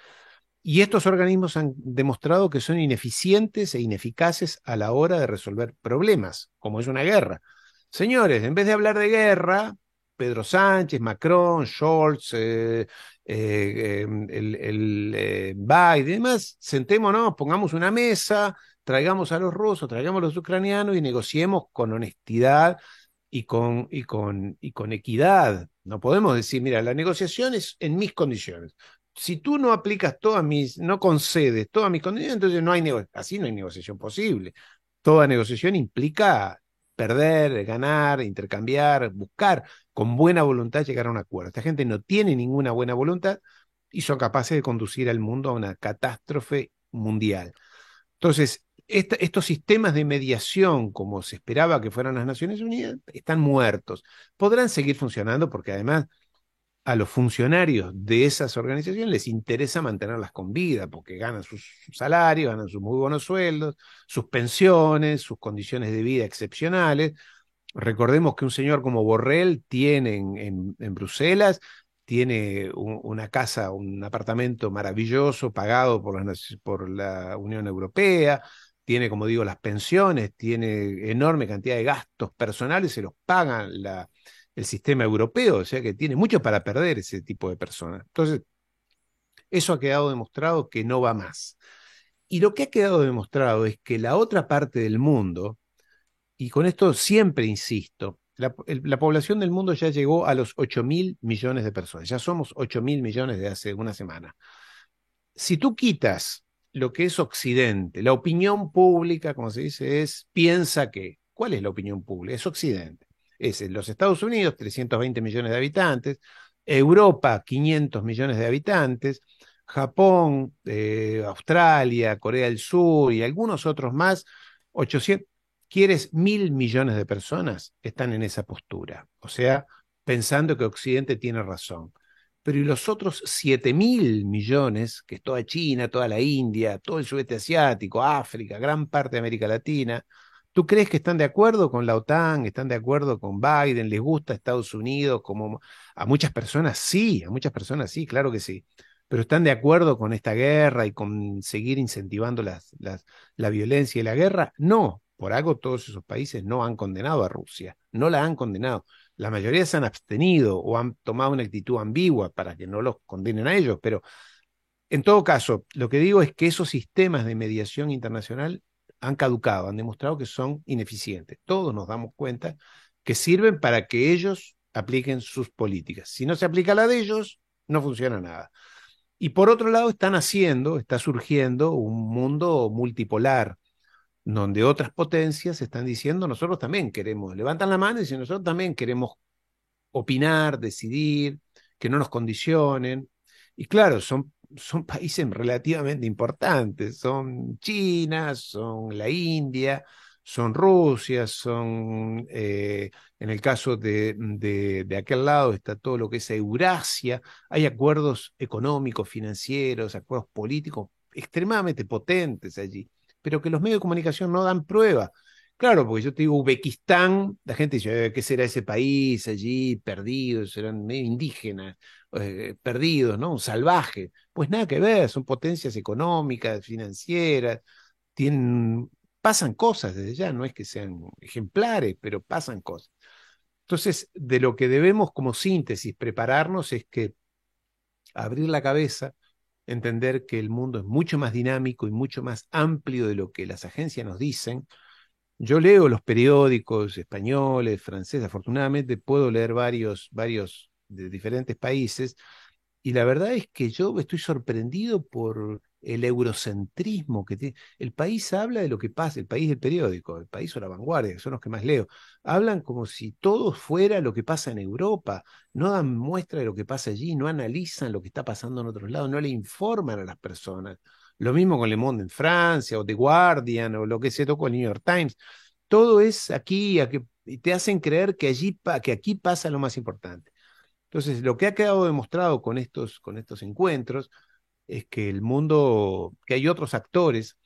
Y estos organismos han demostrado que son ineficientes e ineficaces a la hora de resolver problemas, como es una guerra. Señores, en vez de hablar de guerra, Pedro Sánchez, Macron, Scholz, eh, eh, em, el, el eh, Biden y demás, sentémonos, pongamos una mesa, traigamos a los rusos, traigamos a los ucranianos y negociemos con honestidad y con, y con, y con equidad. No podemos decir, mira, la negociación es en mis condiciones. Si tú no aplicas todas mis, no concedes todas mis condiciones, entonces no hay negociación, así no hay negociación posible. toda negociación implica perder, ganar, intercambiar, buscar con buena voluntad llegar a un acuerdo. Esta gente no tiene ninguna buena voluntad y son capaces de conducir al mundo a una catástrofe mundial. Entonces, estos sistemas de mediación, como se esperaba que fueran las Naciones Unidas, están muertos. Podrán seguir funcionando porque además a los funcionarios de esas organizaciones les interesa mantenerlas con vida, porque ganan sus salarios, ganan sus muy buenos sueldos, sus pensiones, sus condiciones de vida excepcionales. Recordemos que un señor como Borrell tiene en, Bruselas, tiene una casa, un apartamento maravilloso pagado por, por la Unión Europea, tiene, como digo, las pensiones, tiene enorme cantidad de gastos personales, se los pagan la, el sistema europeo, o sea que tiene mucho para perder ese tipo de personas. Entonces, eso ha quedado demostrado que no va más. Y lo que ha quedado demostrado es que la otra parte del mundo, y con esto siempre insisto, la, población del mundo ya llegó a los 8 mil millones de personas, ya somos 8 mil millones de hace una semana. Si tú quitas lo que es Occidente, la opinión pública, como se dice, es piensa que, ¿cuál es la opinión pública? Es Occidente es los Estados Unidos, 320 millones de habitantes, Europa, 500 millones de habitantes, Japón, eh, Australia, Corea del Sur y algunos otros más, 800, ¿quieres mil millones de personas? Están en esa postura, o sea, pensando que Occidente tiene razón. Pero ¿y los otros 7 mil millones, que es toda China, toda la India, todo el sudeste asiático, África, gran parte de América Latina, ¿Tú crees que están de acuerdo con la OTAN? ¿Están de acuerdo con Biden? ¿Les gusta Estados Unidos? Como a muchas personas sí, a muchas personas sí, claro que sí. Pero están de acuerdo con esta guerra y con seguir incentivando la violencia y la guerra? No, por algo todos esos países no han condenado a Rusia, no la han condenado. La mayoría se han abstenido o han tomado una actitud ambigua para que no los condenen a ellos, pero en todo caso, lo que digo es que esos sistemas de mediación internacional han caducado, han demostrado que son ineficientes. Todos nos damos cuenta que sirven para que ellos apliquen sus políticas. Si no se aplica la de ellos, no funciona nada. Y por otro lado, están haciendo, está surgiendo un mundo multipolar, donde otras potencias están diciendo, nosotros también queremos, levantan la mano y dicen, nosotros también queremos opinar, decidir, que no nos condicionen. Y claro, son son países relativamente importantes, son China, son la India, son Rusia, son, eh, en el caso de, de, aquel lado está todo lo que es Eurasia, hay acuerdos económicos, financieros, acuerdos políticos extremadamente potentes allí, pero que los medios de comunicación no dan prueba. Claro, porque yo te digo Uzbekistán, la gente dice, eh, ¿qué será ese país allí perdido? Serán medio indígenas, eh, perdidos, ¿no? Un salvaje. Pues nada que ver, son potencias económicas, financieras, tienen, pasan cosas desde ya, no es que sean ejemplares, pero pasan cosas. Entonces, de lo que debemos como síntesis prepararnos es que abrir la cabeza, entender que el mundo es mucho más dinámico y mucho más amplio de lo que las agencias nos dicen, yo leo los periódicos españoles, franceses, afortunadamente puedo leer varios, varios de diferentes países, y la verdad es que yo estoy sorprendido por el eurocentrismo que tiene. El país habla de lo que pasa, el país del periódico, el país o la vanguardia, que son los que más leo, hablan como si todo fuera lo que pasa en Europa, no dan muestra de lo que pasa allí, no analizan lo que está pasando en otros lados, no le informan a las personas. Lo mismo con Le Monde en Francia, o The Guardian, o lo que se tocó el New York Times. Todo es aquí, y te hacen creer que, allí, que aquí pasa lo más importante. Entonces, lo que ha quedado demostrado con estos, con estos encuentros es que el mundo, que hay otros actores,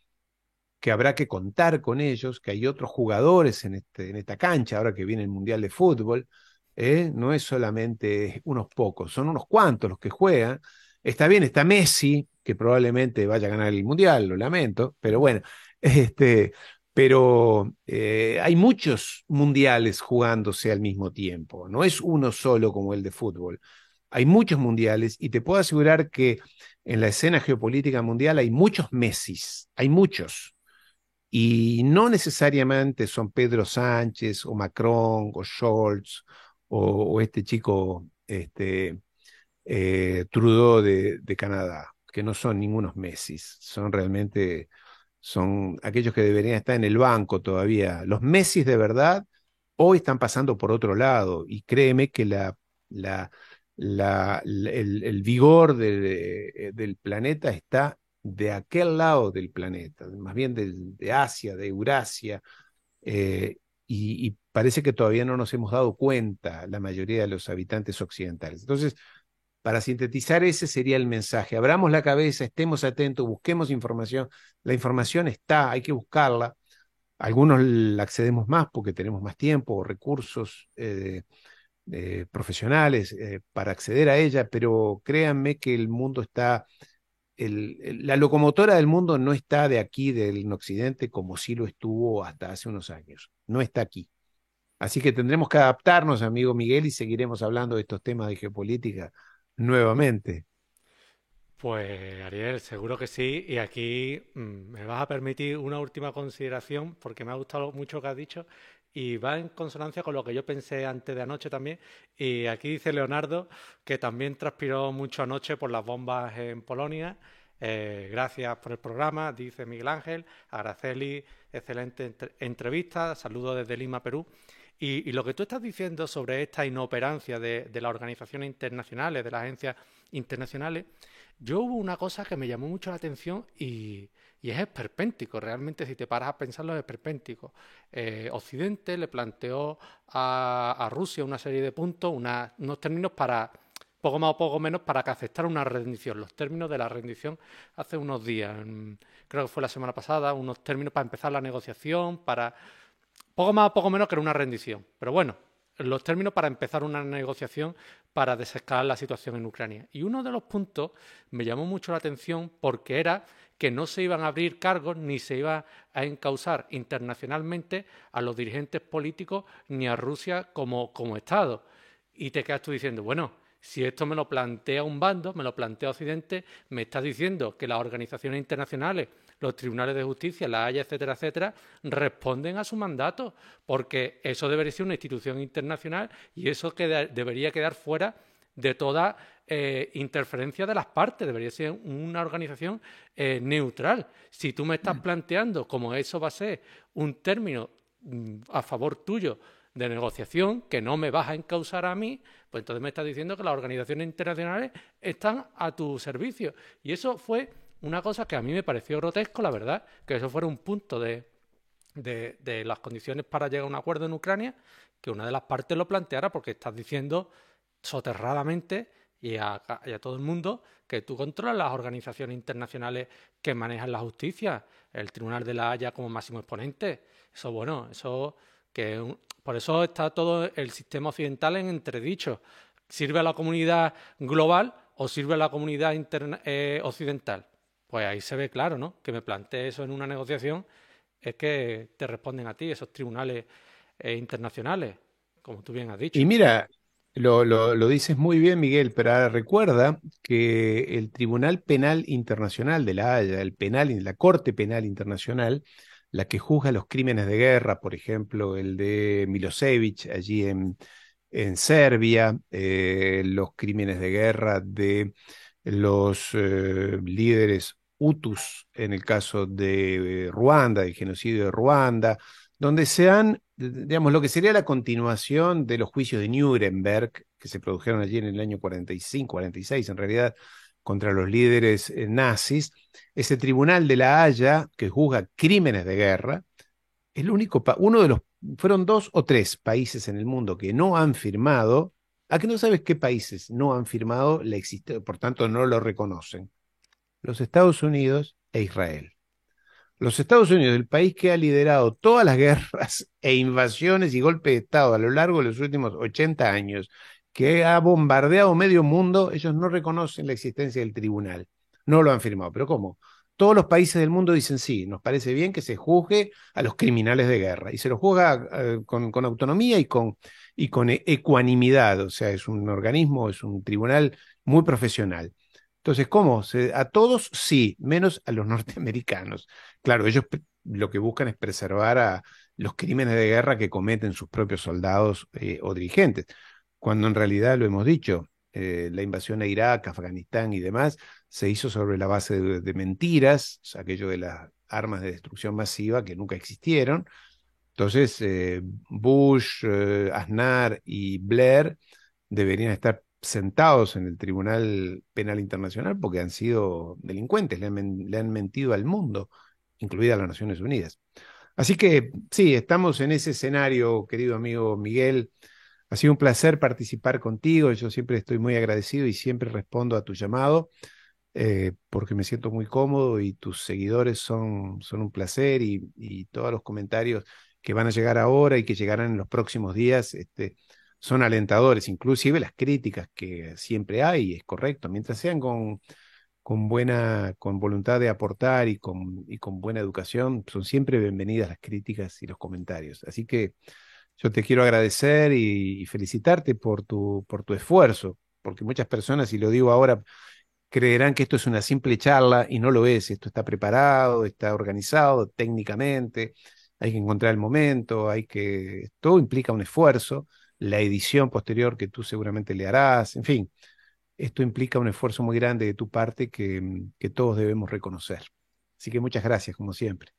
que habrá que contar con ellos, que hay otros jugadores en, este, en esta cancha, ahora que viene el Mundial de Fútbol, ¿eh? no es solamente unos pocos, son unos cuantos los que juegan. Está bien, está Messi, que probablemente vaya a ganar el Mundial, lo lamento, pero bueno, este, pero eh, hay muchos mundiales jugándose al mismo tiempo, no es uno solo como el de fútbol. Hay muchos mundiales y te puedo asegurar que en la escena geopolítica mundial hay muchos Messis, hay muchos. Y no necesariamente son Pedro Sánchez o Macron o Scholz o, este chico este, eh, Trudeau de, de Canadá que no son ningunos Messi, son realmente son aquellos que deberían estar en el banco todavía. Los Messi de verdad hoy están pasando por otro lado y créeme que la, la, el, vigor eh, del planeta está de aquel lado del planeta, más bien de Asia, de Eurasia, eh, y, parece que todavía no nos hemos dado cuenta la mayoría de los habitantes occidentales. Entonces, para sintetizar, ese sería el mensaje. Abramos la cabeza, estemos atentos, busquemos información. La información está, hay que buscarla. Algunos la accedemos más porque tenemos más tiempo o recursos eh, profesionales eh, para acceder a ella, pero créanme que el mundo está, la locomotora del mundo no está de aquí, del occidente, como sí lo estuvo hasta hace unos años. No está aquí. Así que tendremos que adaptarnos, amigo Miguel, y seguiremos hablando de estos temas de geopolítica nuevamente.
Pues Ariel, seguro que sí. Y aquí mm, me vas a permitir una última consideración, porque me ha gustado mucho lo que has dicho y va en consonancia con lo que yo pensé antes de anoche también. Y aquí dice Leonardo que también transpiró mucho anoche por las bombas en Polonia. Eh, gracias por el programa, dice Miguel Ángel. Araceli, excelente entrevista. Saludos desde Lima, Perú. Y, lo que tú estás diciendo sobre esta inoperancia de, las organizaciones internacionales, de las agencias internacionales, yo hubo una cosa que me llamó mucho la atención y, es esperpéntico. Realmente, si te paras a pensarlo, es esperpéntico. Eh, Occidente le planteó a, Rusia una serie de puntos, unos términos para, poco más o poco menos, para que aceptara una rendición. Los términos de la rendición hace unos días, creo que fue la semana pasada, unos términos para empezar la negociación, para poco más o poco menos que era una rendición. Pero bueno, los términos para empezar una negociación para desescalar la situación en Ucrania. Y uno de los puntos me llamó mucho la atención porque era que no se iban a abrir cargos ni se iba a encausar internacionalmente a los dirigentes políticos ni a Rusia como, como Estado. Y te quedas tú diciendo, bueno, si esto me lo plantea un bando, me lo plantea Occidente, me está diciendo que las organizaciones internacionales los tribunales de justicia, la Haya, etcétera, etcétera, responden a su mandato, porque eso debería ser una institución internacional y eso debería quedar fuera de toda eh, interferencia de las partes, debería ser una organización eh, neutral. Si tú me estás mm. planteando como eso va a ser un término mm, a favor tuyo de negociación que no me vas a encausar a mí, pues entonces me estás diciendo que las organizaciones internacionales están a tu servicio. Y eso fue una cosa que a mí me pareció grotesco, la verdad, que eso fuera un punto de, las condiciones para llegar a un acuerdo en Ucrania, que una de las partes lo planteara, porque estás diciendo soterradamente y a, todo el mundo que tú controlas las organizaciones internacionales que manejan la justicia, el Tribunal de la Haya como máximo exponente. Eso, bueno, eso que por eso está todo el sistema occidental en entredicho. ¿Sirve a la comunidad global o sirve a la comunidad eh, occidental? Pues ahí se ve claro, ¿no? Que me plantee eso en una negociación es que te responden a ti esos tribunales eh, internacionales, como tú bien has dicho.
Y mira, lo, lo, dices muy bien, Miguel, pero recuerda que el Tribunal Penal Internacional de la Haya, el penal, la Corte Penal Internacional, la que juzga los crímenes de guerra, por ejemplo, el de Milosevic allí en, en Serbia, eh, los crímenes de guerra de los eh, líderes Hutus en el caso de Ruanda, del genocidio de Ruanda, donde se han, digamos, lo que sería la continuación de los juicios de Nuremberg, que se produjeron allí en el año 45, 46, en realidad, contra los líderes eh, nazis, ese tribunal de la Haya que juzga crímenes de guerra, el único, uno de los, fueron dos o tres países en el mundo que no han firmado ¿A qué no sabes qué países no han firmado la existencia, por tanto no lo reconocen? Los Estados Unidos e Israel. Los Estados Unidos, el país que ha liderado todas las guerras e invasiones y golpes de Estado a lo largo de los últimos 80 años, que ha bombardeado medio mundo, ellos no reconocen la existencia del tribunal. No lo han firmado. ¿Pero cómo? Todos los países del mundo dicen sí, nos parece bien que se juzgue a los criminales de guerra. Y se los juzga eh, con autonomía y con y con e-, ecuanimidad, o sea, es un organismo, es un tribunal muy profesional. Entonces, ¿cómo? A todos sí, menos a los norteamericanos. Claro, ellos lo que buscan es preservar a los crímenes de guerra que cometen sus propios soldados eh, o dirigentes, cuando en realidad lo hemos dicho, eh, la invasión a Irak, Afganistán y demás se hizo sobre la base de, mentiras, aquello de la armas de destrucción masiva que nunca existieron. Entonces, eh, Bush, eh, Aznar y Blair deberían estar sentados en el Tribunal Penal Internacional porque han sido delincuentes, le han, mentido al mundo, incluida las Naciones Unidas. Así que sí, estamos en ese escenario, querido amigo Miguel. Ha sido un placer participar contigo. Yo siempre estoy muy agradecido y siempre respondo a tu llamado eh, porque me siento muy cómodo y tus seguidores son, son un placer y, todos los comentarios que van a llegar ahora y que llegarán en los próximos días este, son alentadores, inclusive las críticas que siempre hay, es correcto, mientras sean con, con buena, con voluntad de aportar y con, y con buena educación, son siempre bienvenidas las críticas y los comentarios. Así que yo te quiero agradecer y, felicitarte por tu, por tu esfuerzo, porque muchas personas, y lo digo ahora, creerán que esto es una simple charla y no lo es, esto está preparado, está organizado técnicamente, hay que encontrar el momento, hay que, todo implica un esfuerzo la edición posterior que tú seguramente le harás, en fin, esto implica un esfuerzo muy grande de tu parte que, mm, que todos debemos reconocer. Así que muchas gracias, como siempre.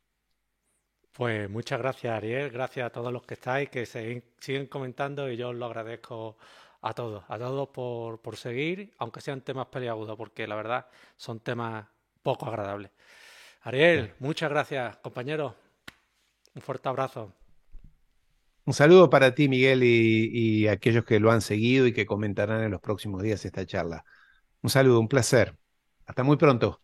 Pues muchas gracias, Ariel. Gracias a todos los que estáis, que siguen comentando y yo os lo agradezco a todos, a todos por, por seguir, aunque sean temas peliagudos, porque la verdad son temas poco agradables. Ariel, muchas gracias, compañero. Un fuerte abrazo.
Un saludo para ti, Miguel, y, aquellos que lo han seguido y que comentarán en los próximos días esta charla. Un saludo, un placer. Hasta muy pronto.